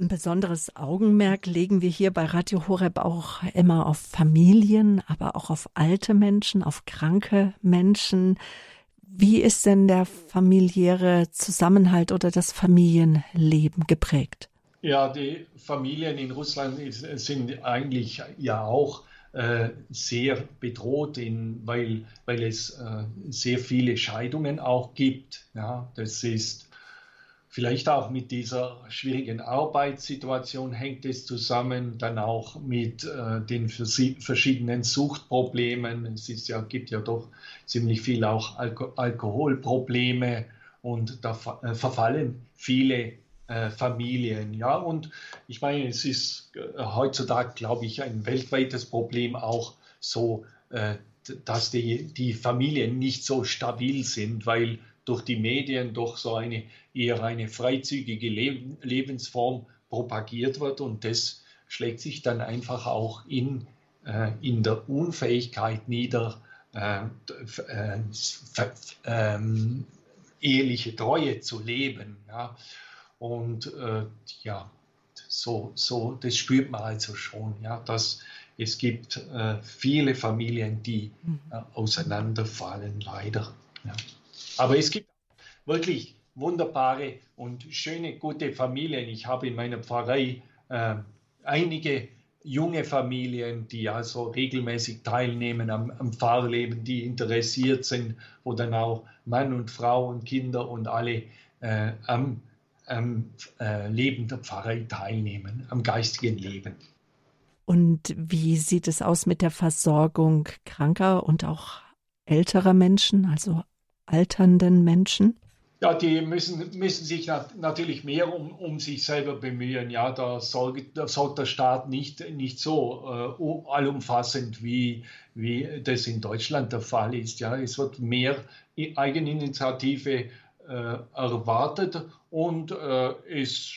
Ein besonderes Augenmerk legen wir hier bei Radio Horeb auch immer auf Familien, aber auch auf alte Menschen, auf kranke Menschen. Wie ist denn der familiäre Zusammenhalt oder das Familienleben geprägt? Ja, die Familien in Russland sind eigentlich ja auch äh, sehr bedroht, in, weil, weil es äh, sehr viele Scheidungen auch gibt. Ja, das ist Vielleicht auch mit dieser schwierigen Arbeitssituation hängt es zusammen, dann auch mit äh, den verschiedenen Suchtproblemen. Es ist ja, gibt ja doch ziemlich viel auch Alko Alkoholprobleme und da äh, verfallen viele äh, Familien. Ja, und ich meine, es ist äh, heutzutage, glaube ich, ein weltweites Problem auch so, äh, dass die, die Familien nicht so stabil sind, weil durch die Medien doch so eine eher eine freizügige Lebensform propagiert wird und das schlägt sich dann einfach auch in, äh, in der Unfähigkeit nieder, äh, äh, ähm, eheliche Treue zu leben. Ja. Und äh, ja, so, so, das spürt man also schon, ja, dass es gibt äh, viele Familien, die mhm. äh, auseinanderfallen, leider. Ja. Aber es gibt wirklich wunderbare und schöne, gute Familien. Ich habe in meiner Pfarrei äh, einige junge Familien, die also regelmäßig teilnehmen am, am Pfarrleben, die interessiert sind, wo dann auch Mann und Frau und Kinder und alle äh, am, am äh, Leben der Pfarrei teilnehmen, am geistigen Leben. Und wie sieht es aus mit der Versorgung kranker und auch älterer Menschen, also alternden Menschen? Ja, die müssen, müssen sich natürlich mehr um, um sich selber bemühen. Ja, da sorgt, da sorgt der Staat nicht, nicht so äh, allumfassend, wie, wie das in Deutschland der Fall ist. Ja, es wird mehr Eigeninitiative äh, erwartet und äh, es,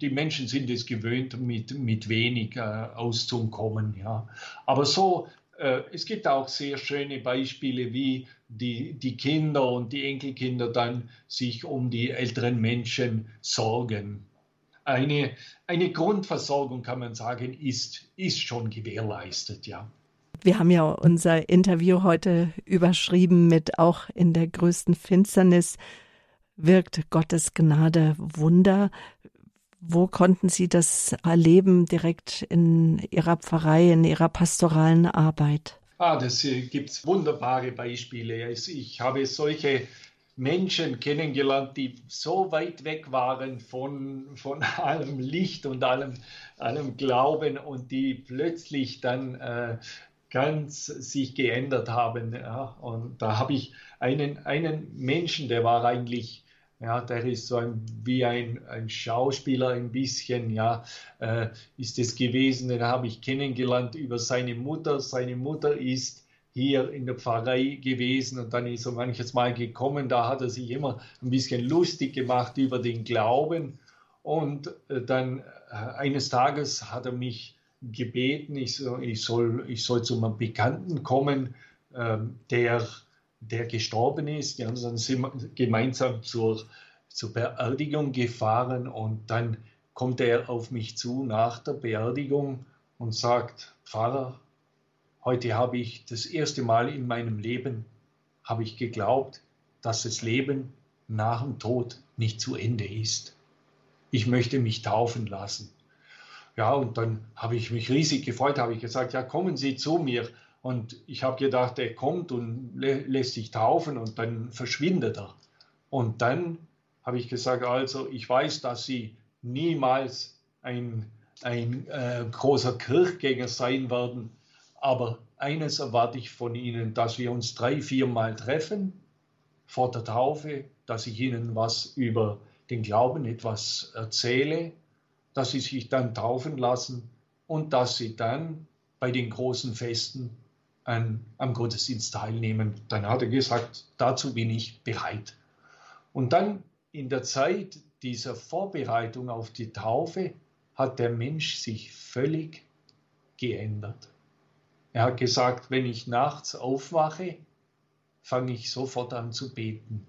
die Menschen sind es gewöhnt, mit, mit wenig äh, auszukommen. Ja. Aber so es gibt auch sehr schöne Beispiele, wie die, die Kinder und die Enkelkinder dann sich um die älteren Menschen sorgen. Eine, eine Grundversorgung, kann man sagen, ist, ist schon gewährleistet, ja. Wir haben ja unser Interview heute überschrieben mit auch in der größten Finsternis wirkt Gottes Gnade Wunder. Wo konnten Sie das erleben direkt in Ihrer Pfarrei, in Ihrer pastoralen Arbeit? Ah, das äh, gibt es wunderbare Beispiele. Ich habe solche Menschen kennengelernt, die so weit weg waren von, von allem Licht und allem, allem Glauben und die plötzlich dann äh, ganz sich geändert haben. Ja. Und da habe ich einen, einen Menschen, der war eigentlich ja, der ist so ein, wie ein, ein Schauspieler ein bisschen, ja, äh, ist es gewesen. Den habe ich kennengelernt über seine Mutter. Seine Mutter ist hier in der Pfarrei gewesen und dann ist er manches Mal gekommen. Da hat er sich immer ein bisschen lustig gemacht über den Glauben. Und äh, dann äh, eines Tages hat er mich gebeten, ich, soll, ich soll zu einem Bekannten kommen, äh, der der gestorben ist. Ja, dann sind gemeinsam zur, zur Beerdigung gefahren und dann kommt er auf mich zu nach der Beerdigung und sagt, Pfarrer, heute habe ich das erste Mal in meinem Leben, habe ich geglaubt, dass das Leben nach dem Tod nicht zu Ende ist. Ich möchte mich taufen lassen. Ja, und dann habe ich mich riesig gefreut, habe ich gesagt, ja, kommen Sie zu mir. Und ich habe gedacht, er kommt und lä lässt sich taufen und dann verschwindet er. Und dann habe ich gesagt, also ich weiß, dass Sie niemals ein, ein äh, großer Kirchgänger sein werden, aber eines erwarte ich von Ihnen, dass wir uns drei, vier Mal treffen vor der Taufe, dass ich Ihnen was über den Glauben etwas erzähle, dass Sie sich dann taufen lassen und dass Sie dann bei den großen Festen an, am Gottesdienst teilnehmen. Dann hat er gesagt, dazu bin ich bereit. Und dann in der Zeit dieser Vorbereitung auf die Taufe hat der Mensch sich völlig geändert. Er hat gesagt, wenn ich nachts aufwache, fange ich sofort an zu beten.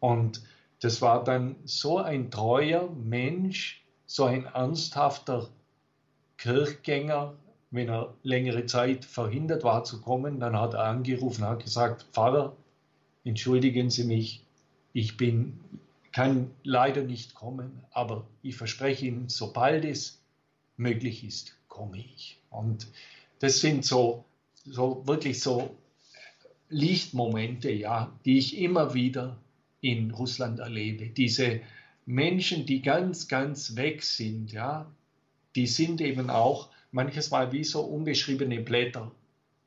Und das war dann so ein treuer Mensch, so ein ernsthafter Kirchgänger, wenn er längere Zeit verhindert war zu kommen, dann hat er angerufen, hat gesagt, Pfarrer, entschuldigen Sie mich, ich bin, kann leider nicht kommen, aber ich verspreche Ihnen, sobald es möglich ist, komme ich. Und das sind so, so wirklich so Lichtmomente, ja, die ich immer wieder in Russland erlebe. Diese Menschen, die ganz, ganz weg sind, ja, die sind eben auch manches Mal wie so unbeschriebene Blätter.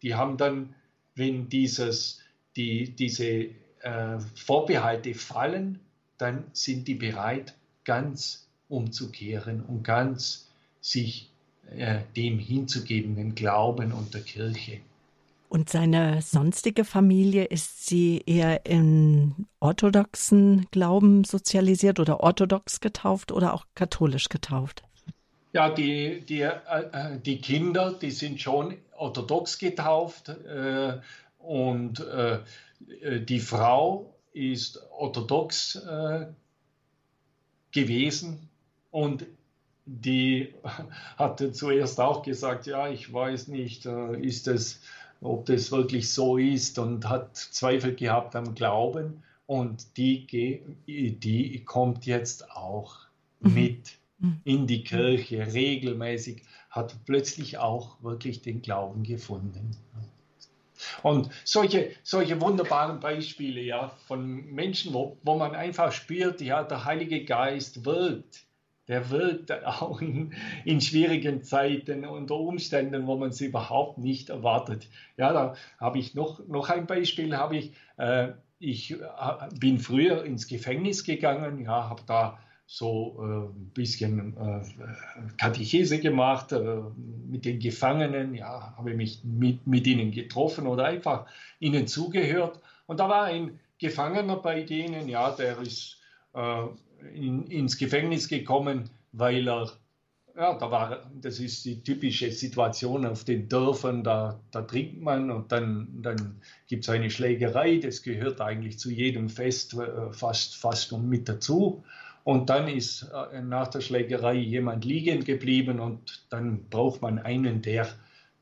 Die haben dann, wenn dieses, die, diese äh, Vorbehalte fallen, dann sind die bereit, ganz umzukehren und ganz sich äh, dem hinzugeben, den Glauben und der Kirche. Und seine sonstige Familie, ist sie eher im orthodoxen Glauben sozialisiert oder orthodox getauft oder auch katholisch getauft? Ja, die, die, äh, die Kinder, die sind schon orthodox getauft äh, und äh, die Frau ist orthodox äh, gewesen und die hatte zuerst auch gesagt, ja, ich weiß nicht, äh, ist das, ob das wirklich so ist und hat Zweifel gehabt am Glauben und die, die kommt jetzt auch mhm. mit. In die Kirche regelmäßig, hat plötzlich auch wirklich den Glauben gefunden. Und solche, solche wunderbaren Beispiele ja, von Menschen, wo, wo man einfach spürt, ja, der Heilige Geist wirkt. Der wirkt auch in, in schwierigen Zeiten, unter Umständen, wo man es überhaupt nicht erwartet. Ja, da habe ich noch, noch ein Beispiel. Habe ich, äh, ich äh, bin früher ins Gefängnis gegangen, ja, habe da so äh, ein bisschen äh, Katechese gemacht äh, mit den Gefangenen, ja, habe mich mit, mit ihnen getroffen oder einfach ihnen zugehört. Und da war ein Gefangener bei denen, ja, der ist in, ins Gefängnis gekommen, weil er, ja, da war, das ist die typische Situation auf den Dörfern, da, da trinkt man und dann, dann gibt es eine Schlägerei, das gehört eigentlich zu jedem Fest fast, fast mit dazu. Und dann ist äh, nach der Schlägerei jemand liegen geblieben und dann braucht man einen, der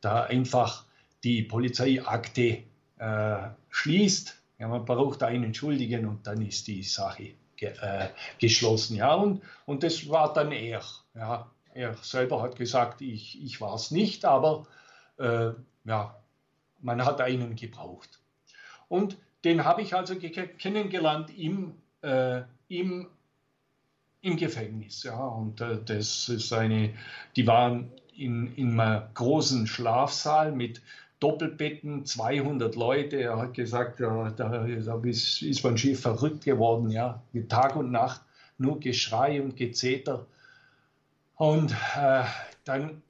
da einfach die Polizeiakte äh, schließt. Ja, man braucht einen Schuldigen und dann ist die Sache ge äh, geschlossen. Ja, und, und das war dann er. Ja, er selber hat gesagt, ich, ich war es nicht, aber äh, ja, man hat einen gebraucht. Und den habe ich also kennengelernt im, äh, im im Gefängnis. Ja, und äh, das ist eine, die waren in, in einem großen Schlafsaal mit Doppelbetten, 200 Leute. Er hat gesagt, ja, da, ist, ist man schief verrückt geworden, ja, Tag und Nacht nur Geschrei und Gezeter. Und äh, dann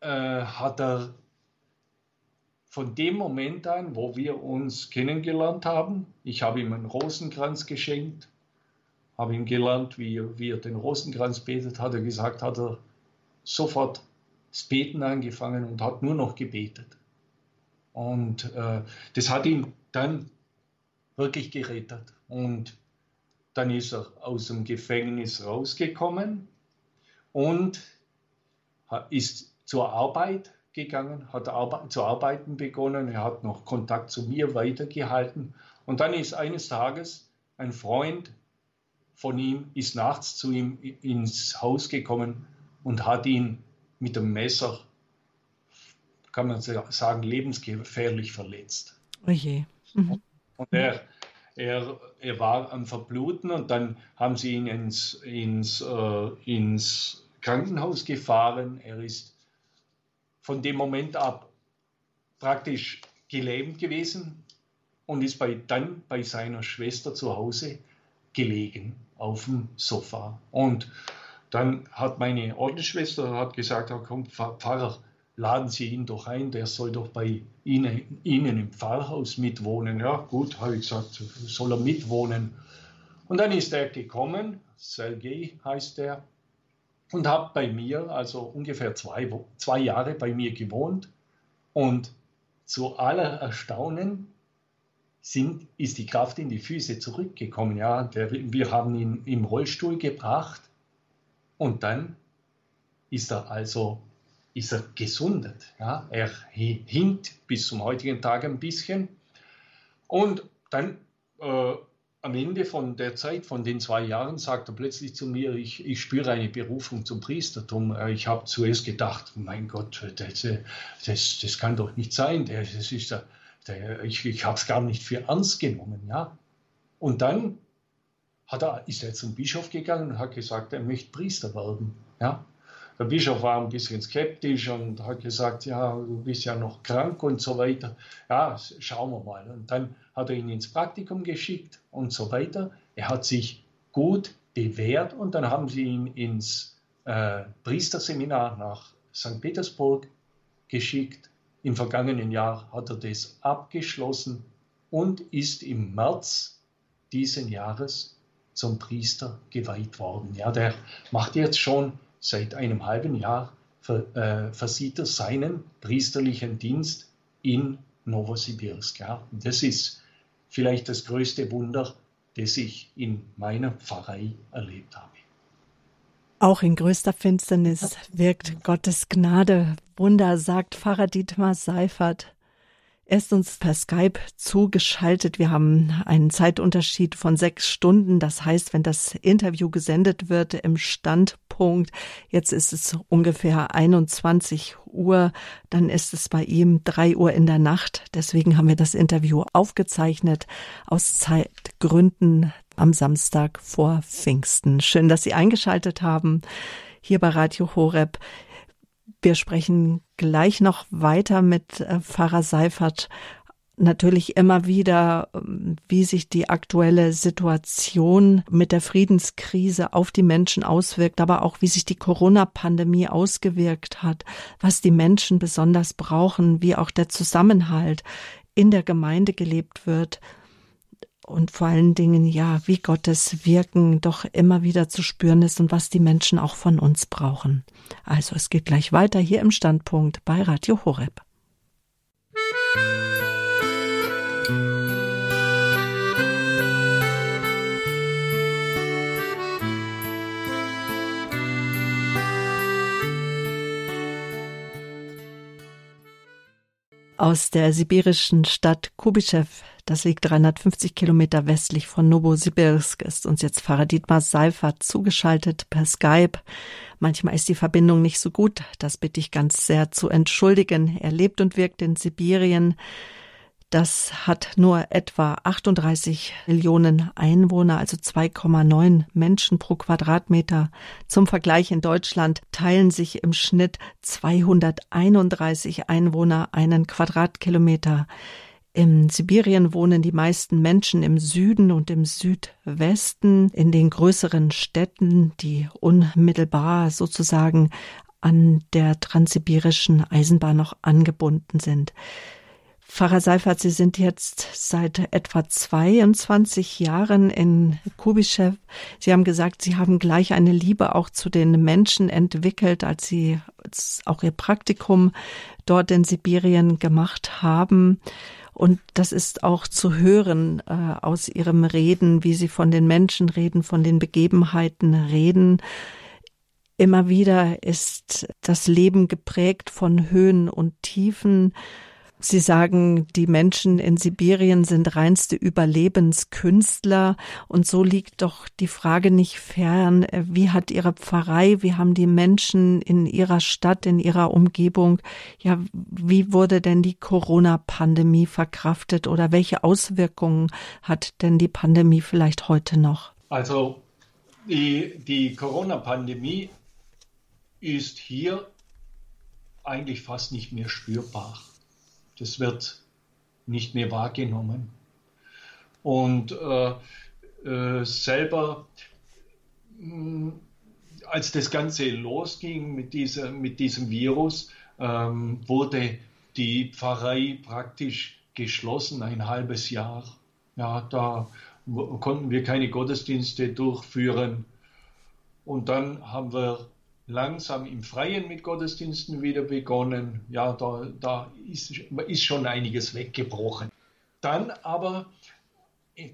äh, hat er von dem Moment an, wo wir uns kennengelernt haben, ich habe ihm einen Rosenkranz geschenkt, habe ihn gelernt, wie, wie er den Rosenkranz betet, hat er gesagt, hat er sofort das Beten angefangen und hat nur noch gebetet. Und äh, das hat ihn dann wirklich gerettet. Und dann ist er aus dem Gefängnis rausgekommen und ist zur Arbeit gegangen, hat Arbe zu arbeiten begonnen. Er hat noch Kontakt zu mir weitergehalten. Und dann ist eines Tages ein Freund von ihm ist nachts zu ihm ins Haus gekommen und hat ihn mit dem Messer, kann man sagen, lebensgefährlich verletzt. Oh je. Mhm. Und er, er, er war am Verbluten und dann haben sie ihn ins, ins, äh, ins Krankenhaus gefahren. Er ist von dem Moment ab praktisch gelähmt gewesen und ist bei, dann bei seiner Schwester zu Hause gelegen auf dem Sofa. Und dann hat meine Ordensschwester hat gesagt, komm, Pfarrer, laden Sie ihn doch ein, der soll doch bei Ihnen, Ihnen im Pfarrhaus mitwohnen. Ja, gut, habe ich gesagt, soll er mitwohnen. Und dann ist er gekommen, Sergei heißt er, und hat bei mir, also ungefähr zwei, zwei Jahre bei mir gewohnt. Und zu aller Erstaunen sind, ist die Kraft in die Füße zurückgekommen. Ja, der, wir haben ihn im Rollstuhl gebracht und dann ist er also ist er gesundet. Ja, er hinkt bis zum heutigen Tag ein bisschen und dann äh, am Ende von der Zeit, von den zwei Jahren, sagt er plötzlich zu mir, ich, ich spüre eine Berufung zum Priestertum. Äh, ich habe zuerst gedacht, mein Gott, das, das, das kann doch nicht sein. Das ist der, ich, ich habe es gar nicht für ernst genommen, ja. Und dann hat er, ist er zum Bischof gegangen und hat gesagt, er möchte Priester werden, ja. Der Bischof war ein bisschen skeptisch und hat gesagt, ja, du bist ja noch krank und so weiter. Ja, schauen wir mal. Und dann hat er ihn ins Praktikum geschickt und so weiter. Er hat sich gut bewährt und dann haben sie ihn ins äh, Priesterseminar nach St. Petersburg geschickt im vergangenen Jahr hat er das abgeschlossen und ist im März diesen Jahres zum Priester geweiht worden. Ja, der macht jetzt schon seit einem halben Jahr, äh, versieht er seinen priesterlichen Dienst in Novosibirsk. Ja. das ist vielleicht das größte Wunder, das ich in meiner Pfarrei erlebt habe. Auch in größter Finsternis wirkt Gottes Gnade. Wunder, sagt Pfarrer Dietmar Seifert. Er ist uns per Skype zugeschaltet. Wir haben einen Zeitunterschied von sechs Stunden. Das heißt, wenn das Interview gesendet wird im Standpunkt, jetzt ist es ungefähr 21 Uhr, dann ist es bei ihm drei Uhr in der Nacht. Deswegen haben wir das Interview aufgezeichnet aus Zeitgründen am Samstag vor Pfingsten. Schön, dass Sie eingeschaltet haben hier bei Radio Horeb. Wir sprechen gleich noch weiter mit äh, Pfarrer Seifert. Natürlich immer wieder, ähm, wie sich die aktuelle Situation mit der Friedenskrise auf die Menschen auswirkt, aber auch wie sich die Corona-Pandemie ausgewirkt hat, was die Menschen besonders brauchen, wie auch der Zusammenhalt in der Gemeinde gelebt wird und vor allen Dingen, ja, wie Gottes Wirken doch immer wieder zu spüren ist und was die Menschen auch von uns brauchen. Also es geht gleich weiter hier im Standpunkt bei Radio Horeb. Aus der sibirischen Stadt Kubischew das liegt 350 Kilometer westlich von Novosibirsk, ist uns jetzt Pfarrer Dietmar Seifert zugeschaltet per Skype. Manchmal ist die Verbindung nicht so gut, das bitte ich ganz sehr zu entschuldigen. Er lebt und wirkt in Sibirien. Das hat nur etwa 38 Millionen Einwohner, also 2,9 Menschen pro Quadratmeter. Zum Vergleich in Deutschland teilen sich im Schnitt 231 Einwohner einen Quadratkilometer. In Sibirien wohnen die meisten Menschen im Süden und im Südwesten, in den größeren Städten, die unmittelbar sozusagen an der transsibirischen Eisenbahn noch angebunden sind. Pfarrer Seifert, Sie sind jetzt seit etwa 22 Jahren in Kubischew. Sie haben gesagt, Sie haben gleich eine Liebe auch zu den Menschen entwickelt, als Sie auch Ihr Praktikum dort in Sibirien gemacht haben. Und das ist auch zu hören äh, aus ihrem Reden, wie sie von den Menschen reden, von den Begebenheiten reden. Immer wieder ist das Leben geprägt von Höhen und Tiefen. Sie sagen, die Menschen in Sibirien sind reinste Überlebenskünstler. Und so liegt doch die Frage nicht fern, wie hat Ihre Pfarrei, wie haben die Menschen in Ihrer Stadt, in Ihrer Umgebung, ja, wie wurde denn die Corona-Pandemie verkraftet oder welche Auswirkungen hat denn die Pandemie vielleicht heute noch? Also, die, die Corona-Pandemie ist hier eigentlich fast nicht mehr spürbar. Das wird nicht mehr wahrgenommen. Und äh, äh, selber, mh, hm, als das Ganze losging mit, dieser, mit diesem Virus, ähm, wurde die Pfarrei praktisch geschlossen, ein halbes Jahr. Ja, da konnten wir keine Gottesdienste durchführen. Und dann haben wir langsam im Freien mit Gottesdiensten wieder begonnen. Ja, da, da ist, ist schon einiges weggebrochen. Dann aber,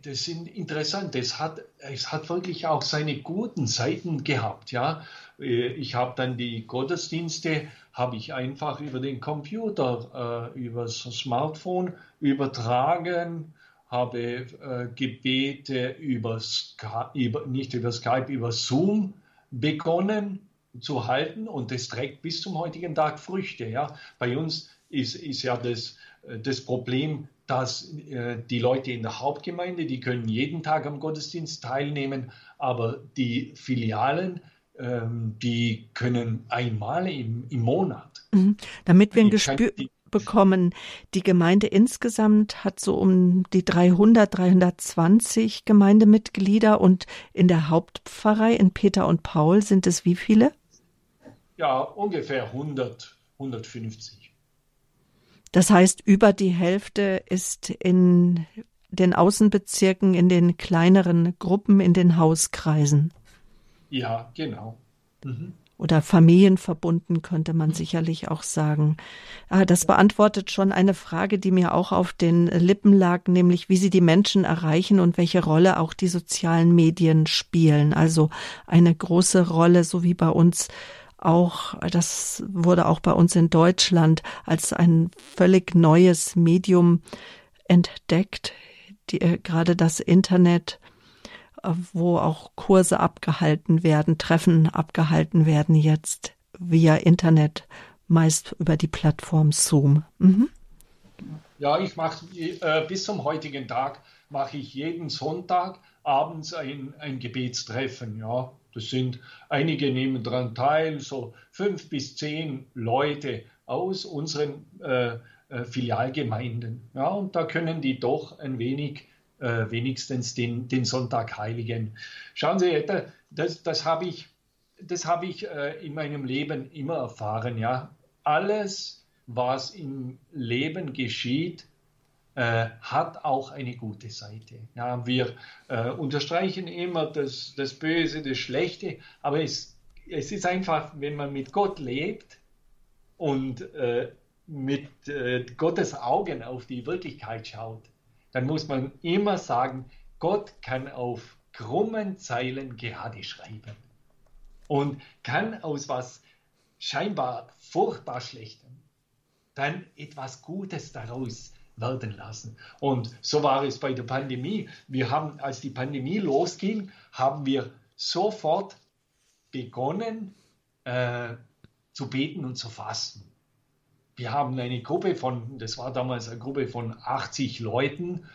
das sind interessant, es hat, es hat wirklich auch seine guten Seiten gehabt. Ja, ich habe dann die Gottesdienste, habe ich einfach über den Computer, äh, über das Smartphone übertragen, habe äh, Gebete über, Skype, über, nicht über Skype, über Zoom begonnen zu halten und das trägt bis zum heutigen Tag Früchte. Ja? Bei uns ist, ist ja das, äh, das Problem, dass äh, die Leute in der Hauptgemeinde, die können jeden Tag am Gottesdienst teilnehmen, aber die Filialen, ähm, die können einmal im, im Monat. Mhm. Damit wir ein Gespür bekommen, die Gemeinde insgesamt hat so um die 300, 320 Gemeindemitglieder und in der Hauptpfarrei in Peter und Paul sind es wie viele? Ja, ungefähr 100, 150. Das heißt, über die Hälfte ist in den Außenbezirken, in den kleineren Gruppen, in den Hauskreisen. Ja, genau. Mhm. Oder familienverbunden könnte man sicherlich auch sagen. Ah, das beantwortet schon eine Frage, die mir auch auf den Lippen lag, nämlich wie sie die Menschen erreichen und welche Rolle auch die sozialen Medien spielen. Also eine große Rolle, so wie bei uns auch, das wurde auch bei uns in Deutschland als ein völlig neues Medium entdeckt, die, äh, gerade das Internet, äh, wo auch Kurse abgehalten werden, Treffen abgehalten werden jetzt via Internet, meist über die Plattform Zoom. Mhm. Ja, ich mache äh, bis zum heutigen Tag mache ich jeden Sonntag abends ein, ein Gebetstreffen. Ja, das sind einige nehmen daran teil, so fünf bis zehn Leute aus unseren äh, äh, Filialgemeinden. Ja, und da können die doch ein wenig äh, wenigstens den, den Sonntag heiligen. Schauen Sie, das, das habe ich, das hab ich äh, in meinem Leben immer erfahren. Ja, alles was im Leben geschieht, äh, hat auch eine gute Seite. Ja, wir äh, unterstreichen immer das, das Böse, das Schlechte, aber es, es ist einfach, wenn man mit Gott lebt und äh, mit äh, Gottes Augen auf die Wirklichkeit schaut, dann muss man immer sagen, Gott kann auf krummen Zeilen gerade schreiben und kann aus was scheinbar furchtbar Schlechtem dann etwas Gutes daraus werden lassen. Und so war es bei der Pandemie. Wir haben, als die Pandemie losging, haben wir sofort begonnen äh, zu beten und zu fasten. Wir haben eine Gruppe von, das war damals eine Gruppe von 80 Leuten,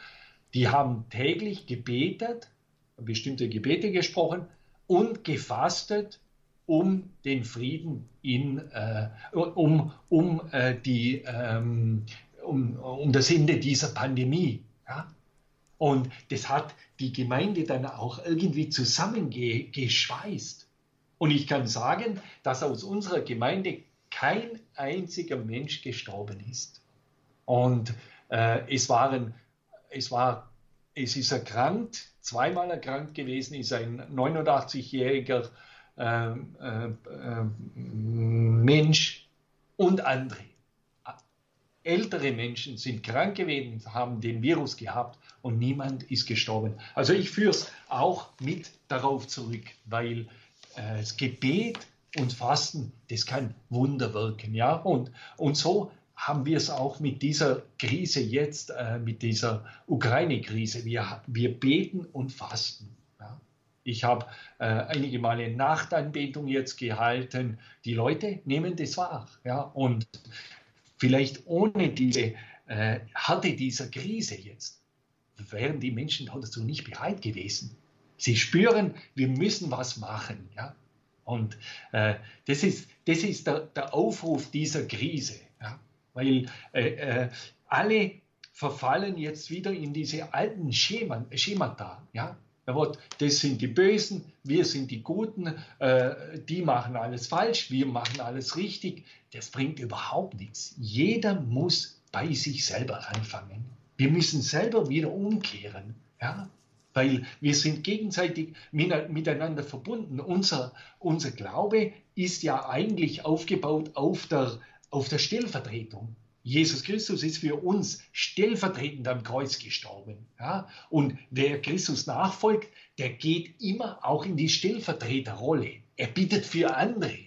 die haben täglich gebetet, bestimmte Gebete gesprochen und gefastet um den Frieden in, äh, um, um, äh, die, ähm, um, um das Ende dieser Pandemie. Ja? Und das hat die Gemeinde dann auch irgendwie zusammengeschweißt. Und ich kann sagen, dass aus unserer Gemeinde kein einziger Mensch gestorben ist. Und äh, es waren, es war, es ist erkrankt, zweimal erkrankt gewesen, ist ein 89-jähriger äh, äh, Mensch und andere. Ältere Menschen sind krank gewesen, haben den Virus gehabt und niemand ist gestorben. Also ich führe es auch mit darauf zurück, weil äh, das Gebet und Fasten, das kann Wunder wirken. Ja? Und, und so haben wir es auch mit dieser Krise jetzt, äh, mit dieser Ukraine-Krise. Wir, wir beten und fasten. Ich habe äh, einige Male Nachtanbetung jetzt gehalten. Die Leute nehmen das wahr. Ja? Und vielleicht ohne diese äh, Härte dieser Krise jetzt wären die Menschen dazu nicht bereit gewesen. Sie spüren, wir müssen was machen. Ja? Und äh, das ist, das ist der, der, Aufruf dieser Krise. Ja? Weil äh, äh, alle verfallen jetzt wieder in diese alten Schema, Schemata. Ja? Das sind die Bösen, wir sind die Guten, äh, die machen alles falsch, wir machen alles richtig. Das bringt überhaupt nichts. Jeder muss bei sich selber anfangen. Wir müssen selber wieder umkehren, ja? weil wir sind gegenseitig miteinander verbunden. Unser, unser Glaube ist ja eigentlich aufgebaut auf der, auf der Stellvertretung. Jesus Christus ist für uns stellvertretend am Kreuz gestorben. Ja? Und wer Christus nachfolgt, der geht immer auch in die Stellvertreterrolle. Er bittet für andere.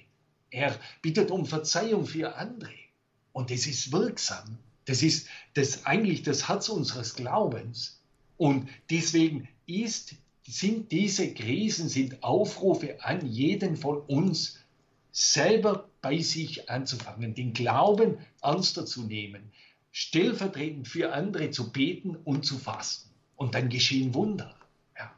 Er bittet um Verzeihung für andere. Und das ist wirksam. Das ist das eigentlich das Herz unseres Glaubens. Und deswegen ist, sind diese Krisen, sind Aufrufe an jeden von uns, selber bei sich anzufangen, den Glauben ernster zu nehmen, stellvertretend für andere zu beten und zu fasten. Und dann geschehen Wunder. Ja.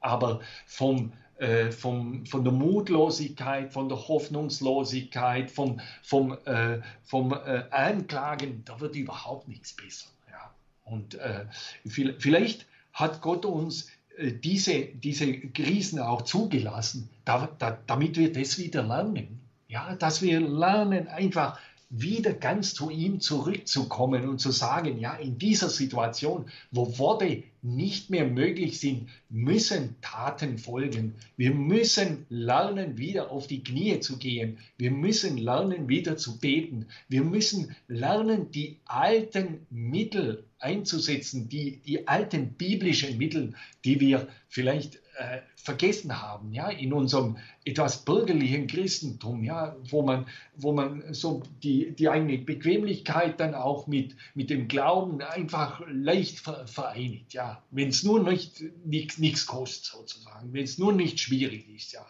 Aber vom, äh, vom, von der Mutlosigkeit, von der Hoffnungslosigkeit, vom, vom, äh, vom äh, Anklagen, da wird überhaupt nichts besser. Ja. Und äh, vielleicht hat Gott uns äh, diese, diese Krisen auch zugelassen, da, da, damit wir das wieder lernen. Ja, dass wir lernen, einfach wieder ganz zu ihm zurückzukommen und zu sagen, ja, in dieser Situation, wo Worte nicht mehr möglich sind, müssen Taten folgen. Wir müssen lernen, wieder auf die Knie zu gehen. Wir müssen lernen, wieder zu beten. Wir müssen lernen, die alten Mittel einzusetzen, die, die alten biblischen Mittel, die wir vielleicht äh, vergessen haben, ja, in unserem etwas bürgerlichen Christentum, ja, wo man, wo man so die, die eigene Bequemlichkeit dann auch mit, mit dem Glauben einfach leicht vereinigt, ja, wenn es nur nicht nichts kostet sozusagen, wenn es nur nicht schwierig ist, ja.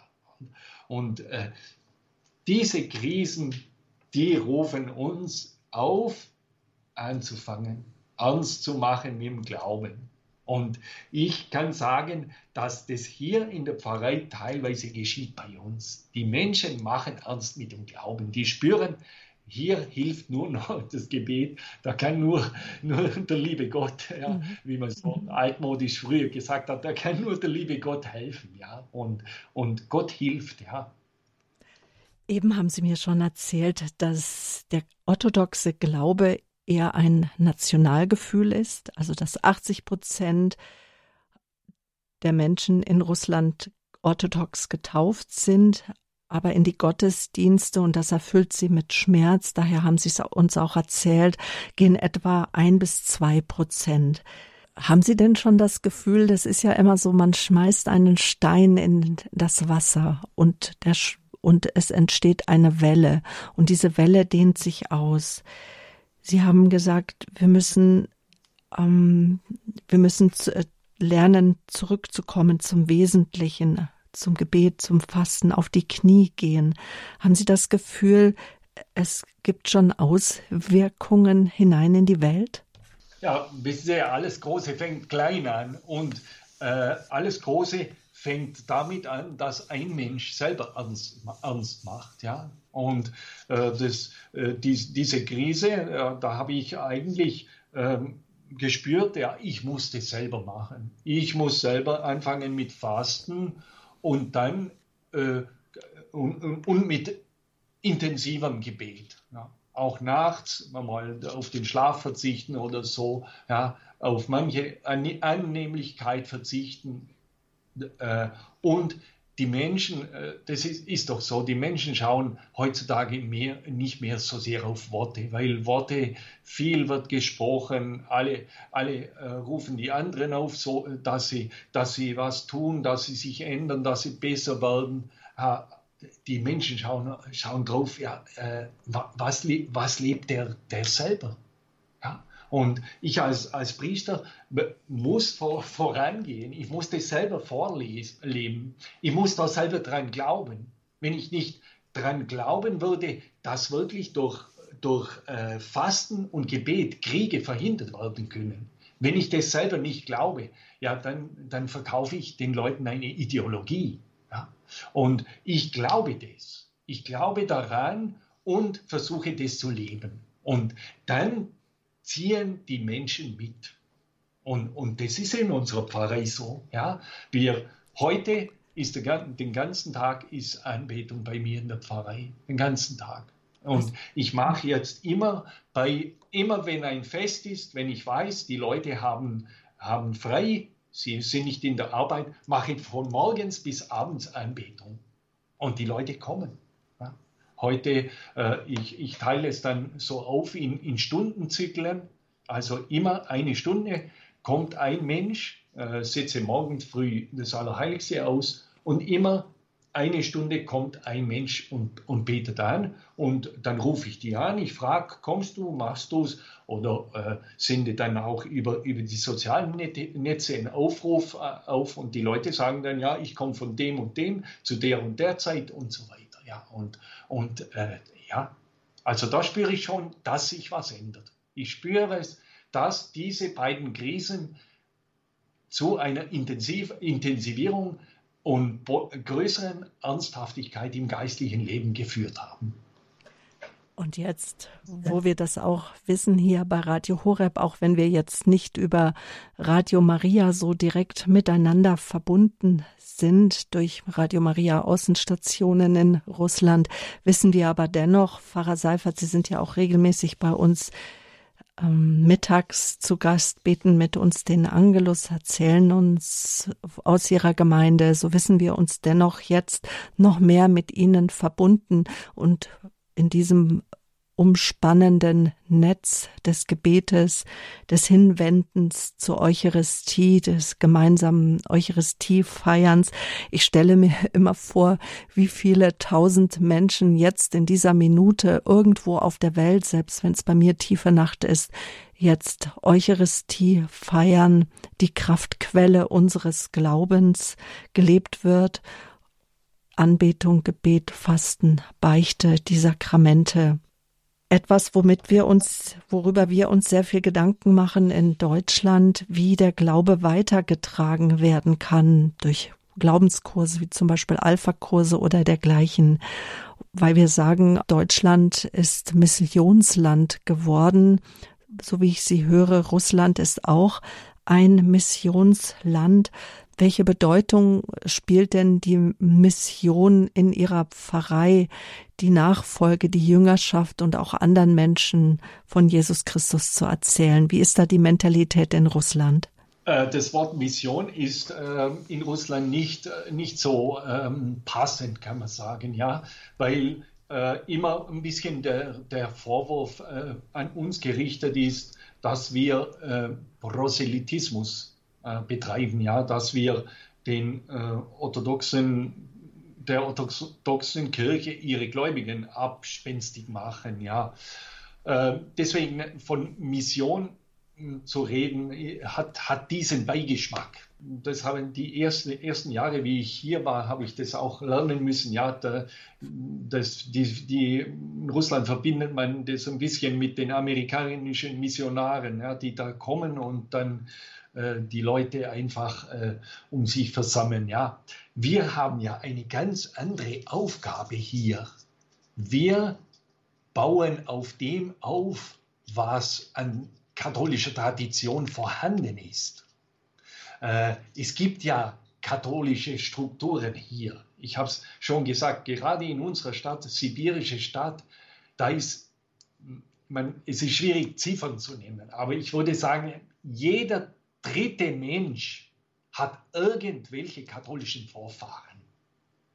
Und äh, diese Krisen, die rufen uns auf, anzufangen, ernst zu machen mit dem Glauben. Und ich kann sagen, dass das hier in der Pfarrei teilweise geschieht bei uns. Die Menschen machen ernst mit dem Glauben. Die spüren, hier hilft nur noch das Gebet. Da kann nur, nur der liebe Gott, ja, mhm. wie man so altmodisch früher gesagt hat, da kann nur der liebe Gott helfen. Ja, und, und Gott hilft. Ja. Eben haben Sie mir schon erzählt, dass der orthodoxe Glaube eher ein Nationalgefühl ist, also dass 80 Prozent der Menschen in Russland orthodox getauft sind, aber in die Gottesdienste, und das erfüllt sie mit Schmerz, daher haben sie es uns auch erzählt, gehen etwa ein bis zwei Prozent. Haben Sie denn schon das Gefühl, das ist ja immer so, man schmeißt einen Stein in das Wasser und, der, und es entsteht eine Welle und diese Welle dehnt sich aus. Sie haben gesagt, wir müssen, ähm, wir müssen zu, äh, lernen, zurückzukommen zum Wesentlichen, zum Gebet, zum Fasten, auf die Knie gehen. Haben Sie das Gefühl, es gibt schon Auswirkungen hinein in die Welt? Ja, wissen Sie, alles Große fängt klein an und äh, alles Große fängt damit an, dass ein Mensch selber ernst, ernst macht. Ja? Und äh, das, äh, die, diese Krise, äh, da habe ich eigentlich ähm, gespürt, ja, ich muss das selber machen. Ich muss selber anfangen mit Fasten und dann äh, und, und, mit intensivem Gebet. Ja. Auch nachts mal auf den Schlaf verzichten oder so, ja, auf manche Annehmlichkeit verzichten, äh, und die Menschen, äh, das ist, ist, doch so, die Menschen schauen heutzutage mehr, nicht mehr so sehr auf Worte, weil Worte, viel wird gesprochen, alle, alle äh, rufen die anderen auf, so, dass, sie, dass sie was tun, dass sie sich ändern, dass sie besser werden. Äh, die Menschen schauen, schauen drauf, ja, äh, was, was lebt der, der selber? Und ich als, als Priester muss vor, vorangehen. Ich muss das selber vorleben. Ich muss da selber dran glauben. Wenn ich nicht dran glauben würde, dass wirklich durch, durch äh, Fasten und Gebet Kriege verhindert werden können, wenn ich das selber nicht glaube, ja, dann, dann verkaufe ich den Leuten eine Ideologie. Ja? Und ich glaube das. Ich glaube daran und versuche das zu leben. Und dann ziehen die Menschen mit. Und, und das ist in unserer Pfarrei so. Ja? Wir, heute ist der, den ganzen Tag ist Anbetung bei mir in der Pfarrei. Den ganzen Tag. Und ich mache jetzt immer bei, immer wenn ein Fest ist, wenn ich weiß, die Leute haben, haben frei, sie sind nicht in der Arbeit, mache ich von morgens bis abends Anbetung. Und die Leute kommen. Heute, äh, ich, ich, teile es dann so auf in, in Stundenzyklen. Also immer eine Stunde kommt ein Mensch, äh, setze morgens früh das Allerheiligste aus und immer eine Stunde kommt ein Mensch und, und betet an und dann rufe ich die an, ich frage, kommst du, machst du es oder äh, sende dann auch über, über die sozialen Netze einen Aufruf äh, auf und die Leute sagen dann, ja, ich komme von dem und dem zu der und der Zeit und so weiter. Ja, und und äh, ja, also da spüre ich schon, dass sich was ändert. Ich spüre es, dass diese beiden Krisen zu einer Intensiv Intensivierung und größeren Ernsthaftigkeit im geistlichen Leben geführt haben. Und jetzt, wo wir das auch wissen hier bei Radio Horeb, auch wenn wir jetzt nicht über Radio Maria so direkt miteinander verbunden sind durch Radio Maria Außenstationen in Russland, wissen wir aber dennoch, Pfarrer Seifert, Sie sind ja auch regelmäßig bei uns ähm, mittags zu Gast, beten mit uns den Angelus, erzählen uns aus ihrer Gemeinde. So wissen wir uns dennoch jetzt noch mehr mit ihnen verbunden und in diesem umspannenden Netz des Gebetes, des Hinwendens zur Eucharistie, des gemeinsamen Eucharistiefeierns. Ich stelle mir immer vor, wie viele tausend Menschen jetzt in dieser Minute irgendwo auf der Welt, selbst wenn es bei mir tiefe Nacht ist, jetzt Eucharistie feiern, die Kraftquelle unseres Glaubens gelebt wird Anbetung, Gebet, Fasten, Beichte, die Sakramente. Etwas, womit wir uns, worüber wir uns sehr viel Gedanken machen in Deutschland, wie der Glaube weitergetragen werden kann durch Glaubenskurse wie zum Beispiel Alpha-Kurse oder dergleichen, weil wir sagen, Deutschland ist Missionsland geworden. So wie ich Sie höre, Russland ist auch ein Missionsland. Welche Bedeutung spielt denn die Mission in Ihrer Pfarrei, die Nachfolge, die Jüngerschaft und auch anderen Menschen von Jesus Christus zu erzählen? Wie ist da die Mentalität in Russland? Äh, das Wort Mission ist äh, in Russland nicht, äh, nicht so ähm, passend, kann man sagen, ja, weil immer ein bisschen der, der Vorwurf an uns gerichtet ist, dass wir Proselytismus betreiben, ja, dass wir den äh, orthodoxen der orthodoxen Kirche ihre Gläubigen abspenstig machen, ja. Äh, deswegen von Mission hm, zu reden, hat, hat diesen Beigeschmack. Das haben die ersten, ersten Jahre, wie ich hier war, habe ich das auch lernen müssen. Ja, da, das, die, die, in Russland verbindet man das ein bisschen mit den amerikanischen Missionaren, ja, die da kommen und dann äh, die Leute einfach äh, um sich versammeln. Ja, wir haben ja eine ganz andere Aufgabe hier. Wir bauen auf dem auf, was an katholischer Tradition vorhanden ist. Äh, es gibt ja katholische Strukturen hier. Ich habe es schon gesagt, gerade in unserer Stadt, sibirische Stadt, da ist, man, es ist schwierig, Ziffern zu nehmen, aber ich würde sagen, jeder dritte Mensch hat irgendwelche katholischen Vorfahren.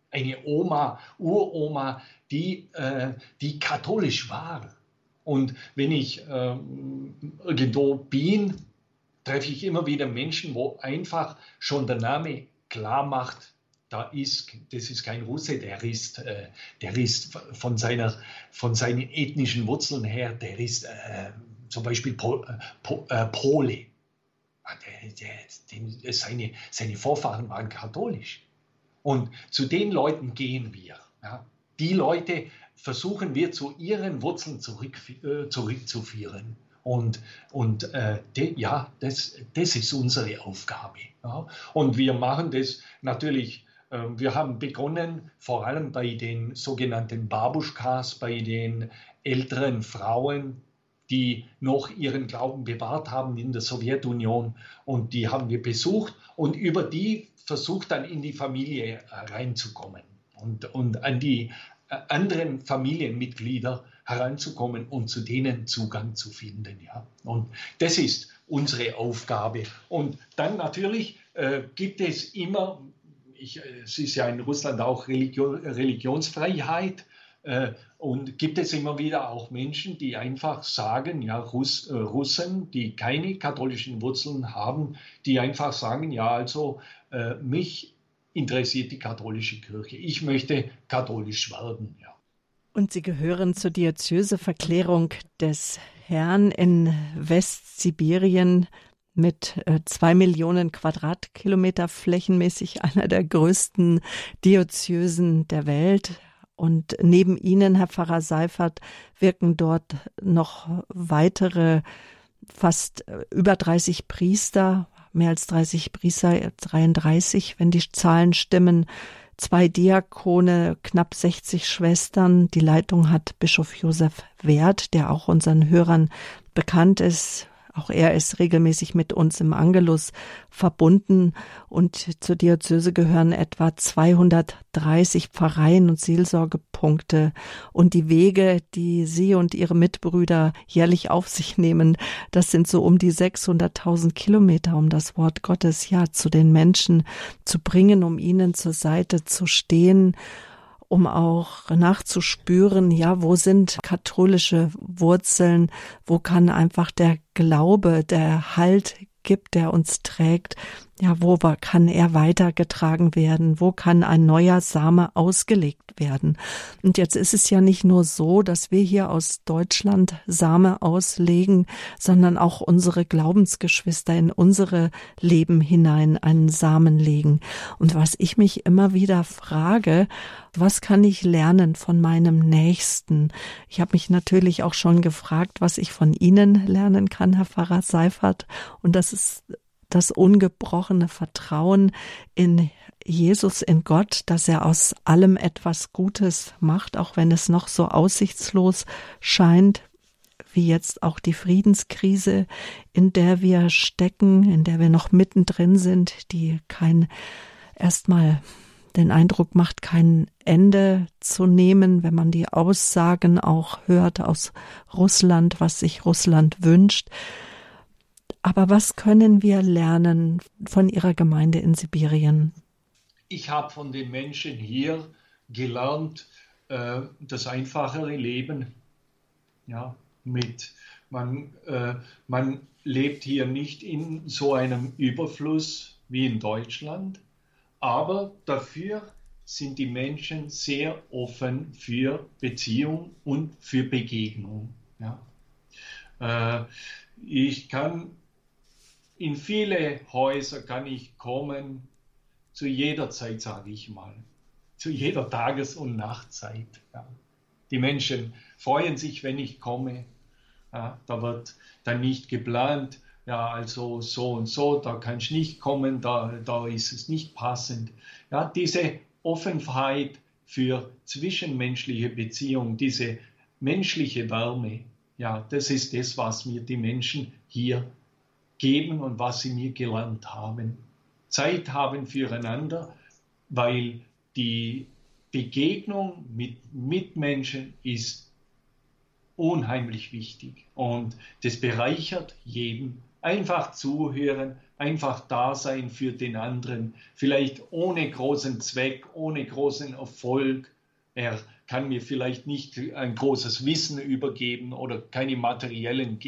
Eine Oma, Uroma, die, äh, die katholisch war. Und wenn ich ähm, irgendwo bin, treffe ich immer wieder Menschen, wo einfach schon der Name klar macht, da ist, das ist kein Russe, der ist, äh, der ist von, seiner, von seinen ethnischen Wurzeln her, der ist äh, zum Beispiel Pol, äh, äh, Pole. Der, der, seine, seine Vorfahren waren katholisch. Und zu den Leuten gehen wir. Ja. Die Leute versuchen wir zu ihren Wurzeln zurück, äh, zurückzuführen. Und, und äh, de, ja, das, das ist unsere Aufgabe. Ja. Und wir machen das natürlich, äh, wir haben begonnen, vor allem bei den sogenannten Babuschkas, bei den älteren Frauen, die noch ihren Glauben bewahrt haben in der Sowjetunion und die haben wir besucht und über die versucht dann in die Familie reinzukommen und, und an die äh, anderen Familienmitglieder heranzukommen und zu denen Zugang zu finden. Ja. Und das ist unsere Aufgabe. Und dann natürlich äh, gibt es immer, ich, es ist ja in Russland auch Religion, Religionsfreiheit, äh, und gibt es immer wieder auch Menschen, die einfach sagen, ja, Russ, äh, Russen, die keine katholischen Wurzeln haben, die einfach sagen, ja, also äh, mich interessiert die katholische Kirche. Ich möchte katholisch werden, ja. Und Sie gehören zur Diözeseverklärung des Herrn in Westsibirien mit äh, zwei Millionen Quadratkilometer flächenmäßig einer der größten Diözesen der Welt. Und neben Ihnen, Herr Pfarrer Seifert, wirken dort noch weitere fast äh, über 30 Priester, mehr als 30 Priester, 33, wenn die Zahlen stimmen, zwei Diakone, knapp 60 Schwestern. Die Leitung hat Bischof Josef Wert, der auch unseren Hörern bekannt ist, auch er ist regelmäßig mit uns im Angelus verbunden. Und zur Diözese gehören etwa 230 Pfarreien und Seelsorgepunkte. Und die Wege, die Sie und Ihre Mitbrüder jährlich auf sich nehmen, das sind so um die 600.000 Kilometer, um das Wort Gottes ja zu den Menschen zu bringen, um ihnen zur Seite zu stehen um auch nachzuspüren, ja, wo sind katholische Wurzeln, wo kann einfach der Glaube, der Halt gibt, der uns trägt, ja, wo kann er weitergetragen werden? Wo kann ein neuer Same ausgelegt werden? Und jetzt ist es ja nicht nur so, dass wir hier aus Deutschland Same auslegen, sondern auch unsere Glaubensgeschwister in unsere Leben hinein einen Samen legen. Und was ich mich immer wieder frage, was kann ich lernen von meinem Nächsten? Ich habe mich natürlich auch schon gefragt, was ich von Ihnen lernen kann, Herr Pfarrer Seifert. Und das ist das ungebrochene Vertrauen in Jesus, in Gott, dass er aus allem etwas Gutes macht, auch wenn es noch so aussichtslos scheint, wie jetzt auch die Friedenskrise, in der wir stecken, in der wir noch mittendrin sind, die kein erstmal den Eindruck macht, kein Ende zu nehmen, wenn man die Aussagen auch hört aus Russland, was sich Russland wünscht. Aber was können wir lernen von Ihrer Gemeinde in Sibirien? Ich habe von den Menschen hier gelernt, äh, das einfachere Leben. Ja, mit man, äh, man lebt hier nicht in so einem Überfluss wie in Deutschland, aber dafür sind die Menschen sehr offen für Beziehung und für Begegnung. Ja. Äh, ich kann in viele Häuser kann ich kommen, zu jeder Zeit, sage ich mal, zu jeder Tages- und Nachtzeit. Ja. Die Menschen freuen sich, wenn ich komme. Ja, da wird dann nicht geplant, ja, also so und so, da kann ich nicht kommen, da, da ist es nicht passend. Ja, diese Offenheit für zwischenmenschliche Beziehungen, diese menschliche Wärme, ja, das ist das, was mir die Menschen hier geben und was sie mir gelernt haben. Zeit haben füreinander, weil die Begegnung mit Mitmenschen ist unheimlich wichtig und das bereichert jeden. Einfach zuhören, einfach da sein für den anderen, vielleicht ohne großen Zweck, ohne großen Erfolg. Er kann mir vielleicht nicht ein großes Wissen übergeben oder keine materiellen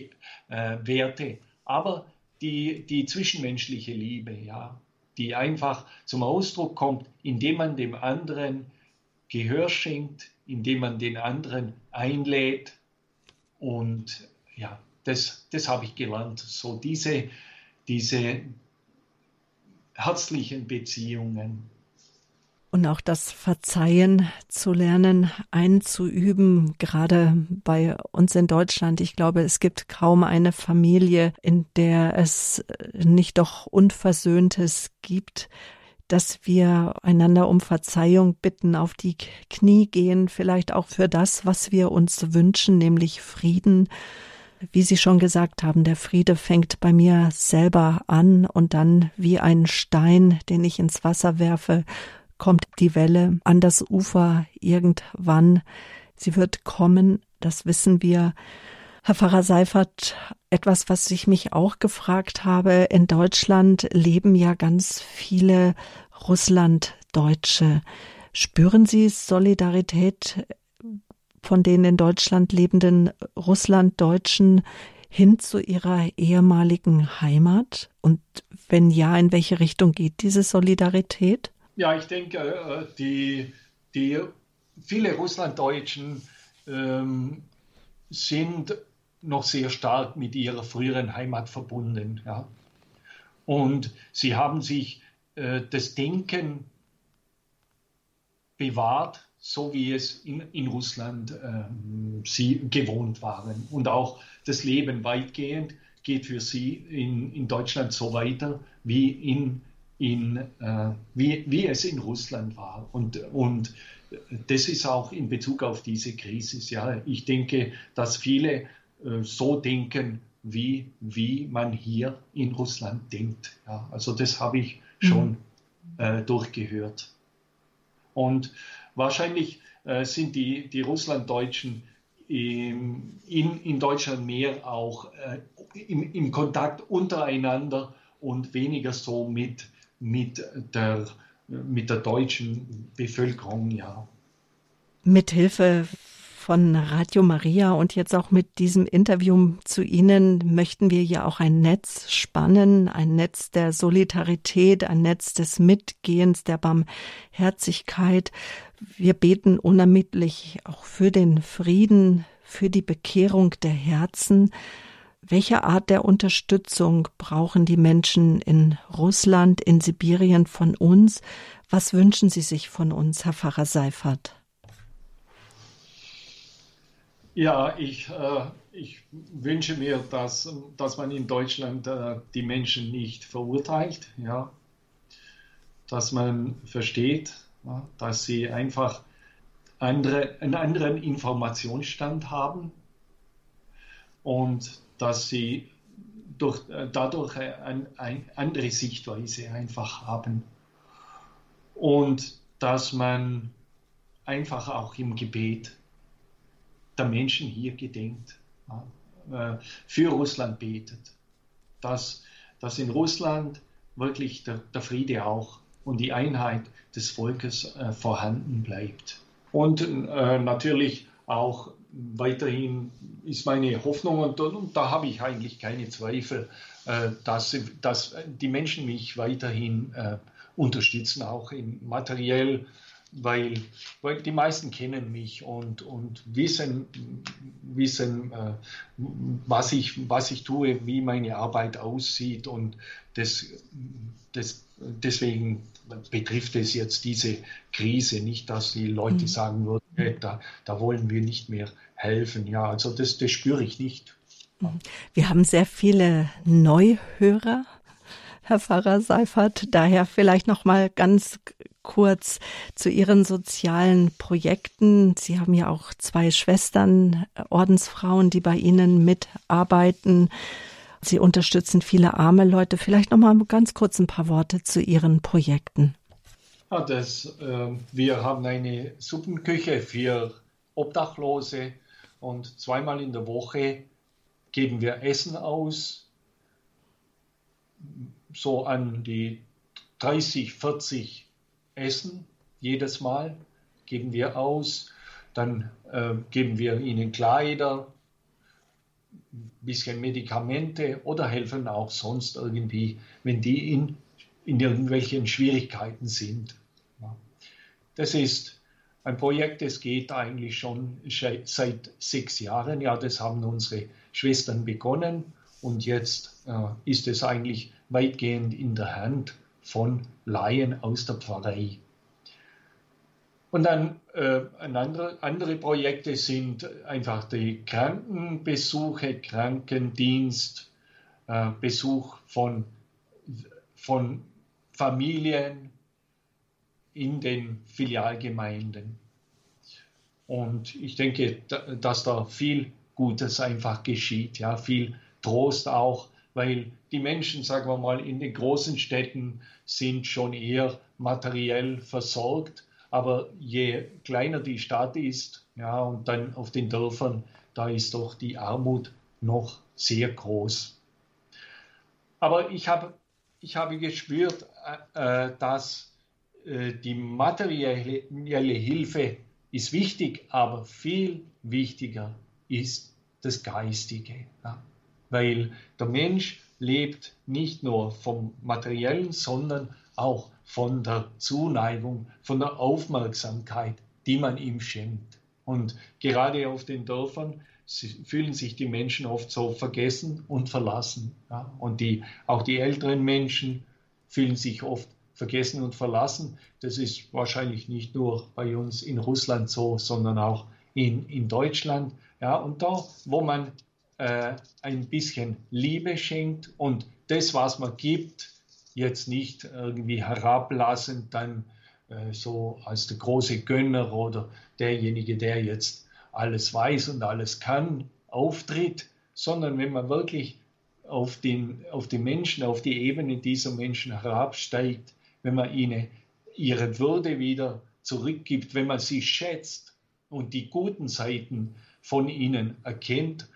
äh, Werte, aber die, die zwischenmenschliche Liebe, ja, die einfach zum Ausdruck kommt, indem man dem anderen Gehör schenkt, indem man den anderen einlädt. Und ja, das, das habe ich gelernt. So diese, diese herzlichen Beziehungen, und auch das Verzeihen zu lernen, einzuüben, gerade bei uns in Deutschland. Ich glaube, es gibt kaum eine Familie, in der es nicht doch Unversöhntes gibt, dass wir einander um Verzeihung bitten, auf die Knie gehen, vielleicht auch für das, was wir uns wünschen, nämlich Frieden. Wie Sie schon gesagt haben, der Friede fängt bei mir selber an und dann wie ein Stein, den ich ins Wasser werfe, kommt die Welle an das Ufer irgendwann. Sie wird kommen, das wissen wir. Herr Pfarrer Seifert, etwas, was ich mich auch gefragt habe, in Deutschland leben ja ganz viele Russlanddeutsche. Spüren Sie Solidarität von den in Deutschland lebenden Russlanddeutschen hin zu ihrer ehemaligen Heimat? Und wenn ja, in welche Richtung geht diese Solidarität? Ja, ich denke, äh, die, die viele Russlanddeutschen ähm, sind noch sehr stark mit ihrer früheren Heimat verbunden. Ja. Und sie haben sich äh, das Denken bewahrt, so wie es in, in Russland äh, sie gewohnt waren. Und auch das Leben weitgehend geht für sie in, in Deutschland so weiter wie in in, äh, wie, wie es in Russland war. Und, und das ist auch in Bezug auf diese Krise. Ja, ich denke, dass viele äh, so denken, wie, wie man hier in Russland denkt. Ja, also das habe ich schon mhm. äh, durchgehört. Und wahrscheinlich äh, sind die, die Russlanddeutschen in, in Deutschland mehr auch äh, im, im Kontakt untereinander und weniger so mit mit der, mit der deutschen Bevölkerung, ja. Mithilfe von Radio Maria und jetzt auch mit diesem Interview zu Ihnen möchten wir ja auch ein Netz spannen, ein Netz der Solidarität, ein Netz des Mitgehens, der Barmherzigkeit. Wir beten unermittlich auch für den Frieden, für die Bekehrung der Herzen. Welche Art der Unterstützung brauchen die Menschen in Russland, in Sibirien von uns? Was wünschen Sie sich von uns, Herr Pfarrer Seifert? Ja, ich, äh, ich wünsche mir, dass, dass man in Deutschland äh, die Menschen nicht verurteilt, ja, dass man versteht, ja, dass sie einfach andere, einen anderen Informationsstand haben und dass sie durch, äh, dadurch eine, eine andere Sichtweise einfach haben und dass man einfach auch im Gebet der Menschen hier gedenkt, äh, für Russland betet, dass, dass in Russland wirklich der, der Friede auch und die Einheit des Volkes äh, vorhanden bleibt. Und natürlich auch weiterhin ist meine Hoffnung, und, und da habe ich eigentlich keine Zweifel, äh, dass, dass die Menschen mich weiterhin äh, unterstützen, auch in materiell weil, weil die meisten kennen mich und, und wissen, wissen äh, was, ich, was ich tue, wie meine Arbeit aussieht und das, das, deswegen betrifft es jetzt diese Krise nicht, dass die Leute mhm. sagen würden, hey, da, da wollen wir nicht mehr helfen. Ja, also das, das spüre ich nicht. Mhm. Wir haben sehr viele Neuhörer Herr Pfarrer Seifert. Daher vielleicht noch mal ganz kurz zu Ihren sozialen Projekten. Sie haben ja auch zwei Schwestern, äh, Ordensfrauen, die bei Ihnen mitarbeiten. Sie unterstützen viele arme Leute. Vielleicht noch mal ganz kurz ein paar Worte zu Ihren Projekten. Ja, das, äh, wir haben eine Suppenküche für Obdachlose und zweimal in der Woche geben wir Essen aus so an die 30, 40 Essen jedes Mal geben wir aus. Dann äh, geben wir ihnen Kleider, ein bisschen Medikamente oder helfen auch sonst irgendwie, wenn die in, in irgendwelchen Schwierigkeiten sind. Das ist ein Projekt, das geht eigentlich schon seit sechs Jahren. Ja, das haben unsere Schwestern begonnen und jetzt äh, ist es eigentlich weitgehend in der Hand von Laien aus der Pfarrei. Und dann äh, andere, andere Projekte sind einfach die Krankenbesuche, Krankendienst, äh, Besuch von, von Familien in den Filialgemeinden. Und ich denke, dass da viel Gutes einfach geschieht, ja, viel Trost auch, weil die Menschen, sagen wir mal, in den großen Städten sind schon eher materiell versorgt, aber je kleiner die Stadt ist, ja, und dann auf den Dörfern, da ist doch die Armut noch sehr groß. Aber ich habe, ich habe gespürt, äh, äh dass äh, die materielle Hilfe ist wichtig, aber viel wichtiger ist das Geistige. Ja weil der Mensch lebt nicht nur vom Materiellen, sondern auch von der Zuneigung, von der Aufmerksamkeit, die man ihm schenkt. Und gerade auf den Dörfern fühlen sich die Menschen oft so vergessen und verlassen. Ja? Und die, auch die älteren Menschen fühlen sich oft vergessen und verlassen. Das ist wahrscheinlich nicht nur bei uns in Russland so, sondern auch in, in Deutschland. Ja? Und da, wo man äh, ein bisschen Liebe schenkt und das, was man gibt, jetzt nicht irgendwie herablassend dann äh, so als der große Gönner oder derjenige, der jetzt alles weiß und alles kann, auftritt, sondern wenn man wirklich auf den, auf die Menschen, auf die Ebene dieser Menschen herabsteigt, wenn man ihnen ihre Würde wieder zurückgibt, wenn man sie schätzt und die guten Seiten von ihnen erkennt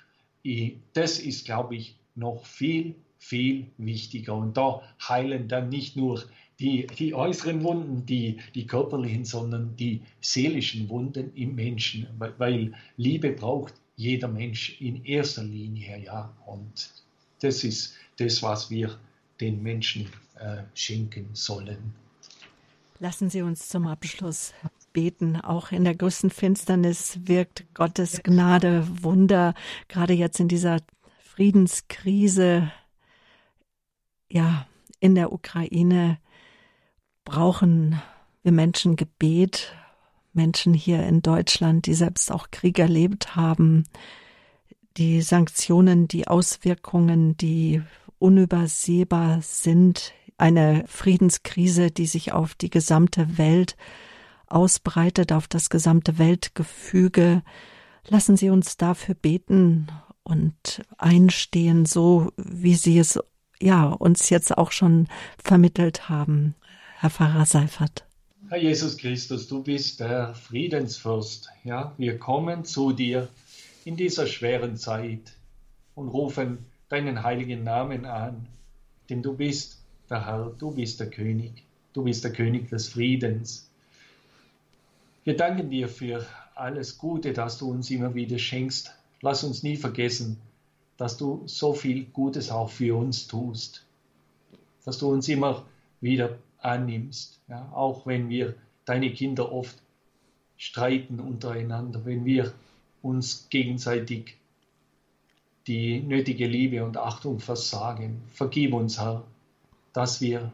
das ist, glaube ich, noch viel, viel wichtiger. Und da heilen dann nicht nur die, die äußeren Wunden, die, die körperlichen, sondern die seelischen Wunden im Menschen, weil, Liebe braucht jeder Mensch in erster Linie, ja. Und das ist das, was wir den Menschen äh, schenken sollen. Lassen Sie uns zum Abschluss beten. Auch in der größten Finsternis wirkt Gottes Gnade Wunder, gerade jetzt in dieser Friedenskrise, ja, in der Ukraine brauchen wir Menschen Gebet, Menschen hier in Deutschland, die selbst auch Krieg erlebt haben, die Sanktionen, die Auswirkungen, die unübersehbar sind, eine Friedenskrise, die sich auf die gesamte Welt ausbreitet, auf das gesamte Weltgefüge. Lassen Sie uns dafür beten und einstehen, so wie Sie es ja uns jetzt auch schon vermittelt haben, Herr Pfarrer Seifert. Herr Jesus Christus, du bist der Friedensfürst. Ja, wir kommen zu dir in dieser schweren Zeit und rufen deinen heiligen Namen an, denn du bist der Herr, du bist der König, du bist der König des Friedens. Wir danken dir für alles Gute, das du uns immer wieder schenkst. Lass uns nie vergessen, dass du so viel Gutes auch für uns tust, dass du uns immer wieder annimmst, ja, auch wenn wir deine Kinder oft streiten untereinander, wenn wir uns gegenseitig die nötige Liebe und Achtung versagen. Vergib uns, Herr, dass wir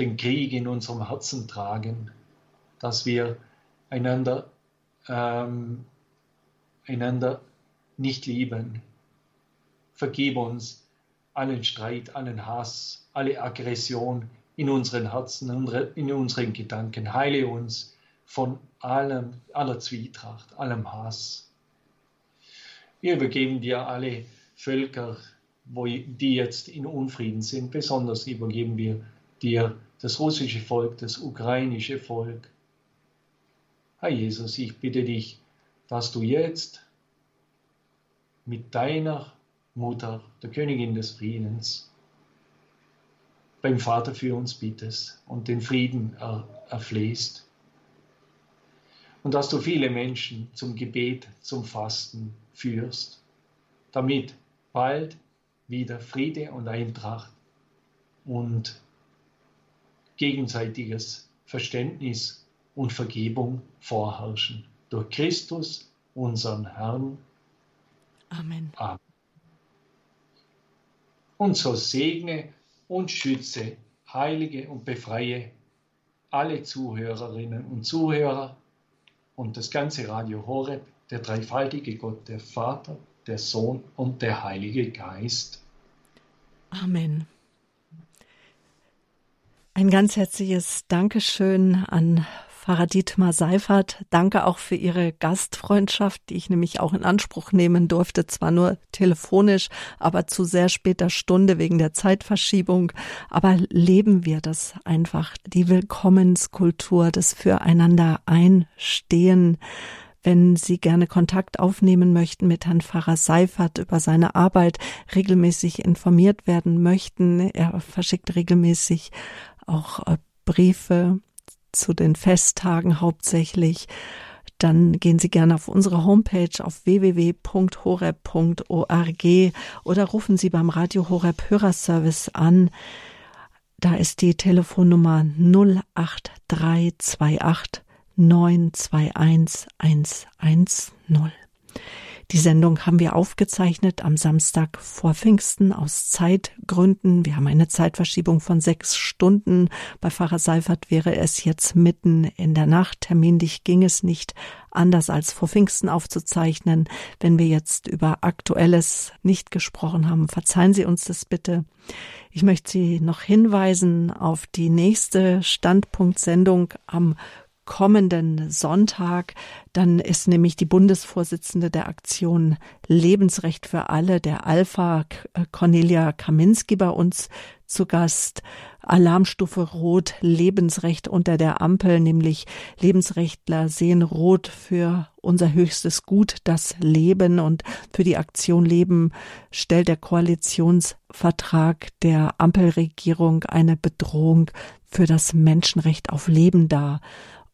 den Krieg in unserem Herzen tragen, dass wir einander, ähm, einander nicht lieben. Vergib uns allen Streit, allen Hass, alle Aggression in unseren Herzen, in unseren Gedanken. Heile uns von allem, aller Zwietracht, allem Hass. Wir übergeben dir alle Völker, wo, die jetzt in Unfrieden sind. Besonders übergeben wir dir das russische Volk, das ukrainische Volk, Herr Jesus, ich bitte dich, dass du jetzt mit deiner Mutter, der Königin des Friedens, beim Vater für uns bittest und den Frieden er, erflehst. Und dass du viele Menschen zum Gebet, zum Fasten führst, damit bald wieder Friede und Eintracht und gegenseitiges Verständnis und Vergebung vorherrschen. Durch Christus, unseren Herrn. Amen. Amen. Und so segne und schütze, heilige und befreie alle Zuhörerinnen und Zuhörer und das ganze Radio Horeb, der dreifaltige Gott, der Vater, der Sohn und der Heilige Geist. Amen. Ein ganz herzliches Dankeschön an Pfarrer Dietmar Seifert, danke auch für Ihre Gastfreundschaft, die ich nämlich auch in Anspruch nehmen durfte, zwar nur telefonisch, aber zu sehr später Stunde wegen der Zeitverschiebung. Aber leben wir das einfach, die Willkommenskultur, das Füreinander einstehen. Wenn Sie gerne Kontakt aufnehmen möchten mit Herrn Pfarrer Seifert über seine Arbeit, regelmäßig informiert werden möchten, er verschickt regelmäßig auch äh, Briefe zu den Festtagen hauptsächlich, dann gehen Sie gerne auf unsere Homepage auf www.horeb.org oder rufen Sie beim Radio Horeb Hörerservice an. Da ist die Telefonnummer 08328 921 110. Die Sendung haben wir aufgezeichnet am Samstag vor Pfingsten aus Zeitgründen. Wir haben eine Zeitverschiebung von sechs Stunden. Bei Pfarrer Seifert wäre es jetzt mitten in der Nacht. Terminlich ging es nicht anders als vor Pfingsten aufzuzeichnen. Wenn wir jetzt über Aktuelles nicht gesprochen haben, verzeihen Sie uns das bitte. Ich möchte Sie noch hinweisen auf die nächste Standpunktsendung am kommenden Sonntag. Dann ist nämlich die Bundesvorsitzende der Aktion Lebensrecht für alle, der Alpha Cornelia Kaminski bei uns zu Gast. Alarmstufe Rot, Lebensrecht unter der Ampel, nämlich Lebensrechtler sehen Rot für unser höchstes Gut, das Leben und für die Aktion Leben stellt der Koalitionsvertrag der Ampelregierung eine Bedrohung für das Menschenrecht auf Leben dar.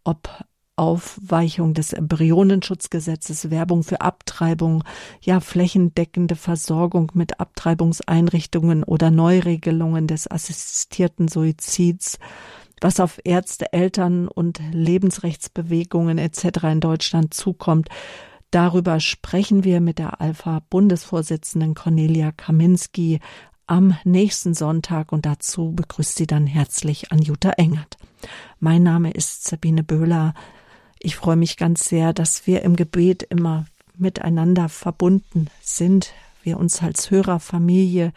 Ob Aufweichung des Embryonenschutzgesetzes, Werbung für Abtreibung, ja flächendeckende Versorgung mit Abtreibungseinrichtungen oder Neuregelungen des assistierten Suizids, was auf Ärzte, Eltern und Lebensrechtsbewegungen etc. in Deutschland zukommt. Darüber sprechen wir mit der Alpha-Bundesvorsitzenden Cornelia Kaminski am nächsten Sonntag und dazu begrüßt sie dann herzlich Anjuta Engert. Mein Name ist Sabine Böhler. Ich freue mich ganz sehr, dass wir im Gebet immer miteinander verbunden sind, wir uns als Hörerfamilie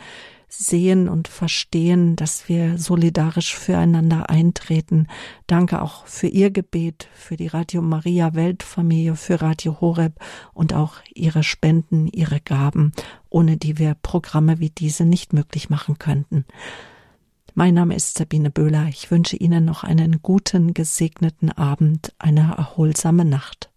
sehen und verstehen, dass wir solidarisch füreinander eintreten. Danke auch für Ihr Gebet, für die Radio Maria Weltfamilie, für Radio Horeb und auch Ihre Spenden, Ihre Gaben, ohne die wir Programme wie diese nicht möglich machen könnten. Mein Name ist Sabine Böhler. Ich wünsche Ihnen noch einen guten, gesegneten Abend, eine erholsame Nacht.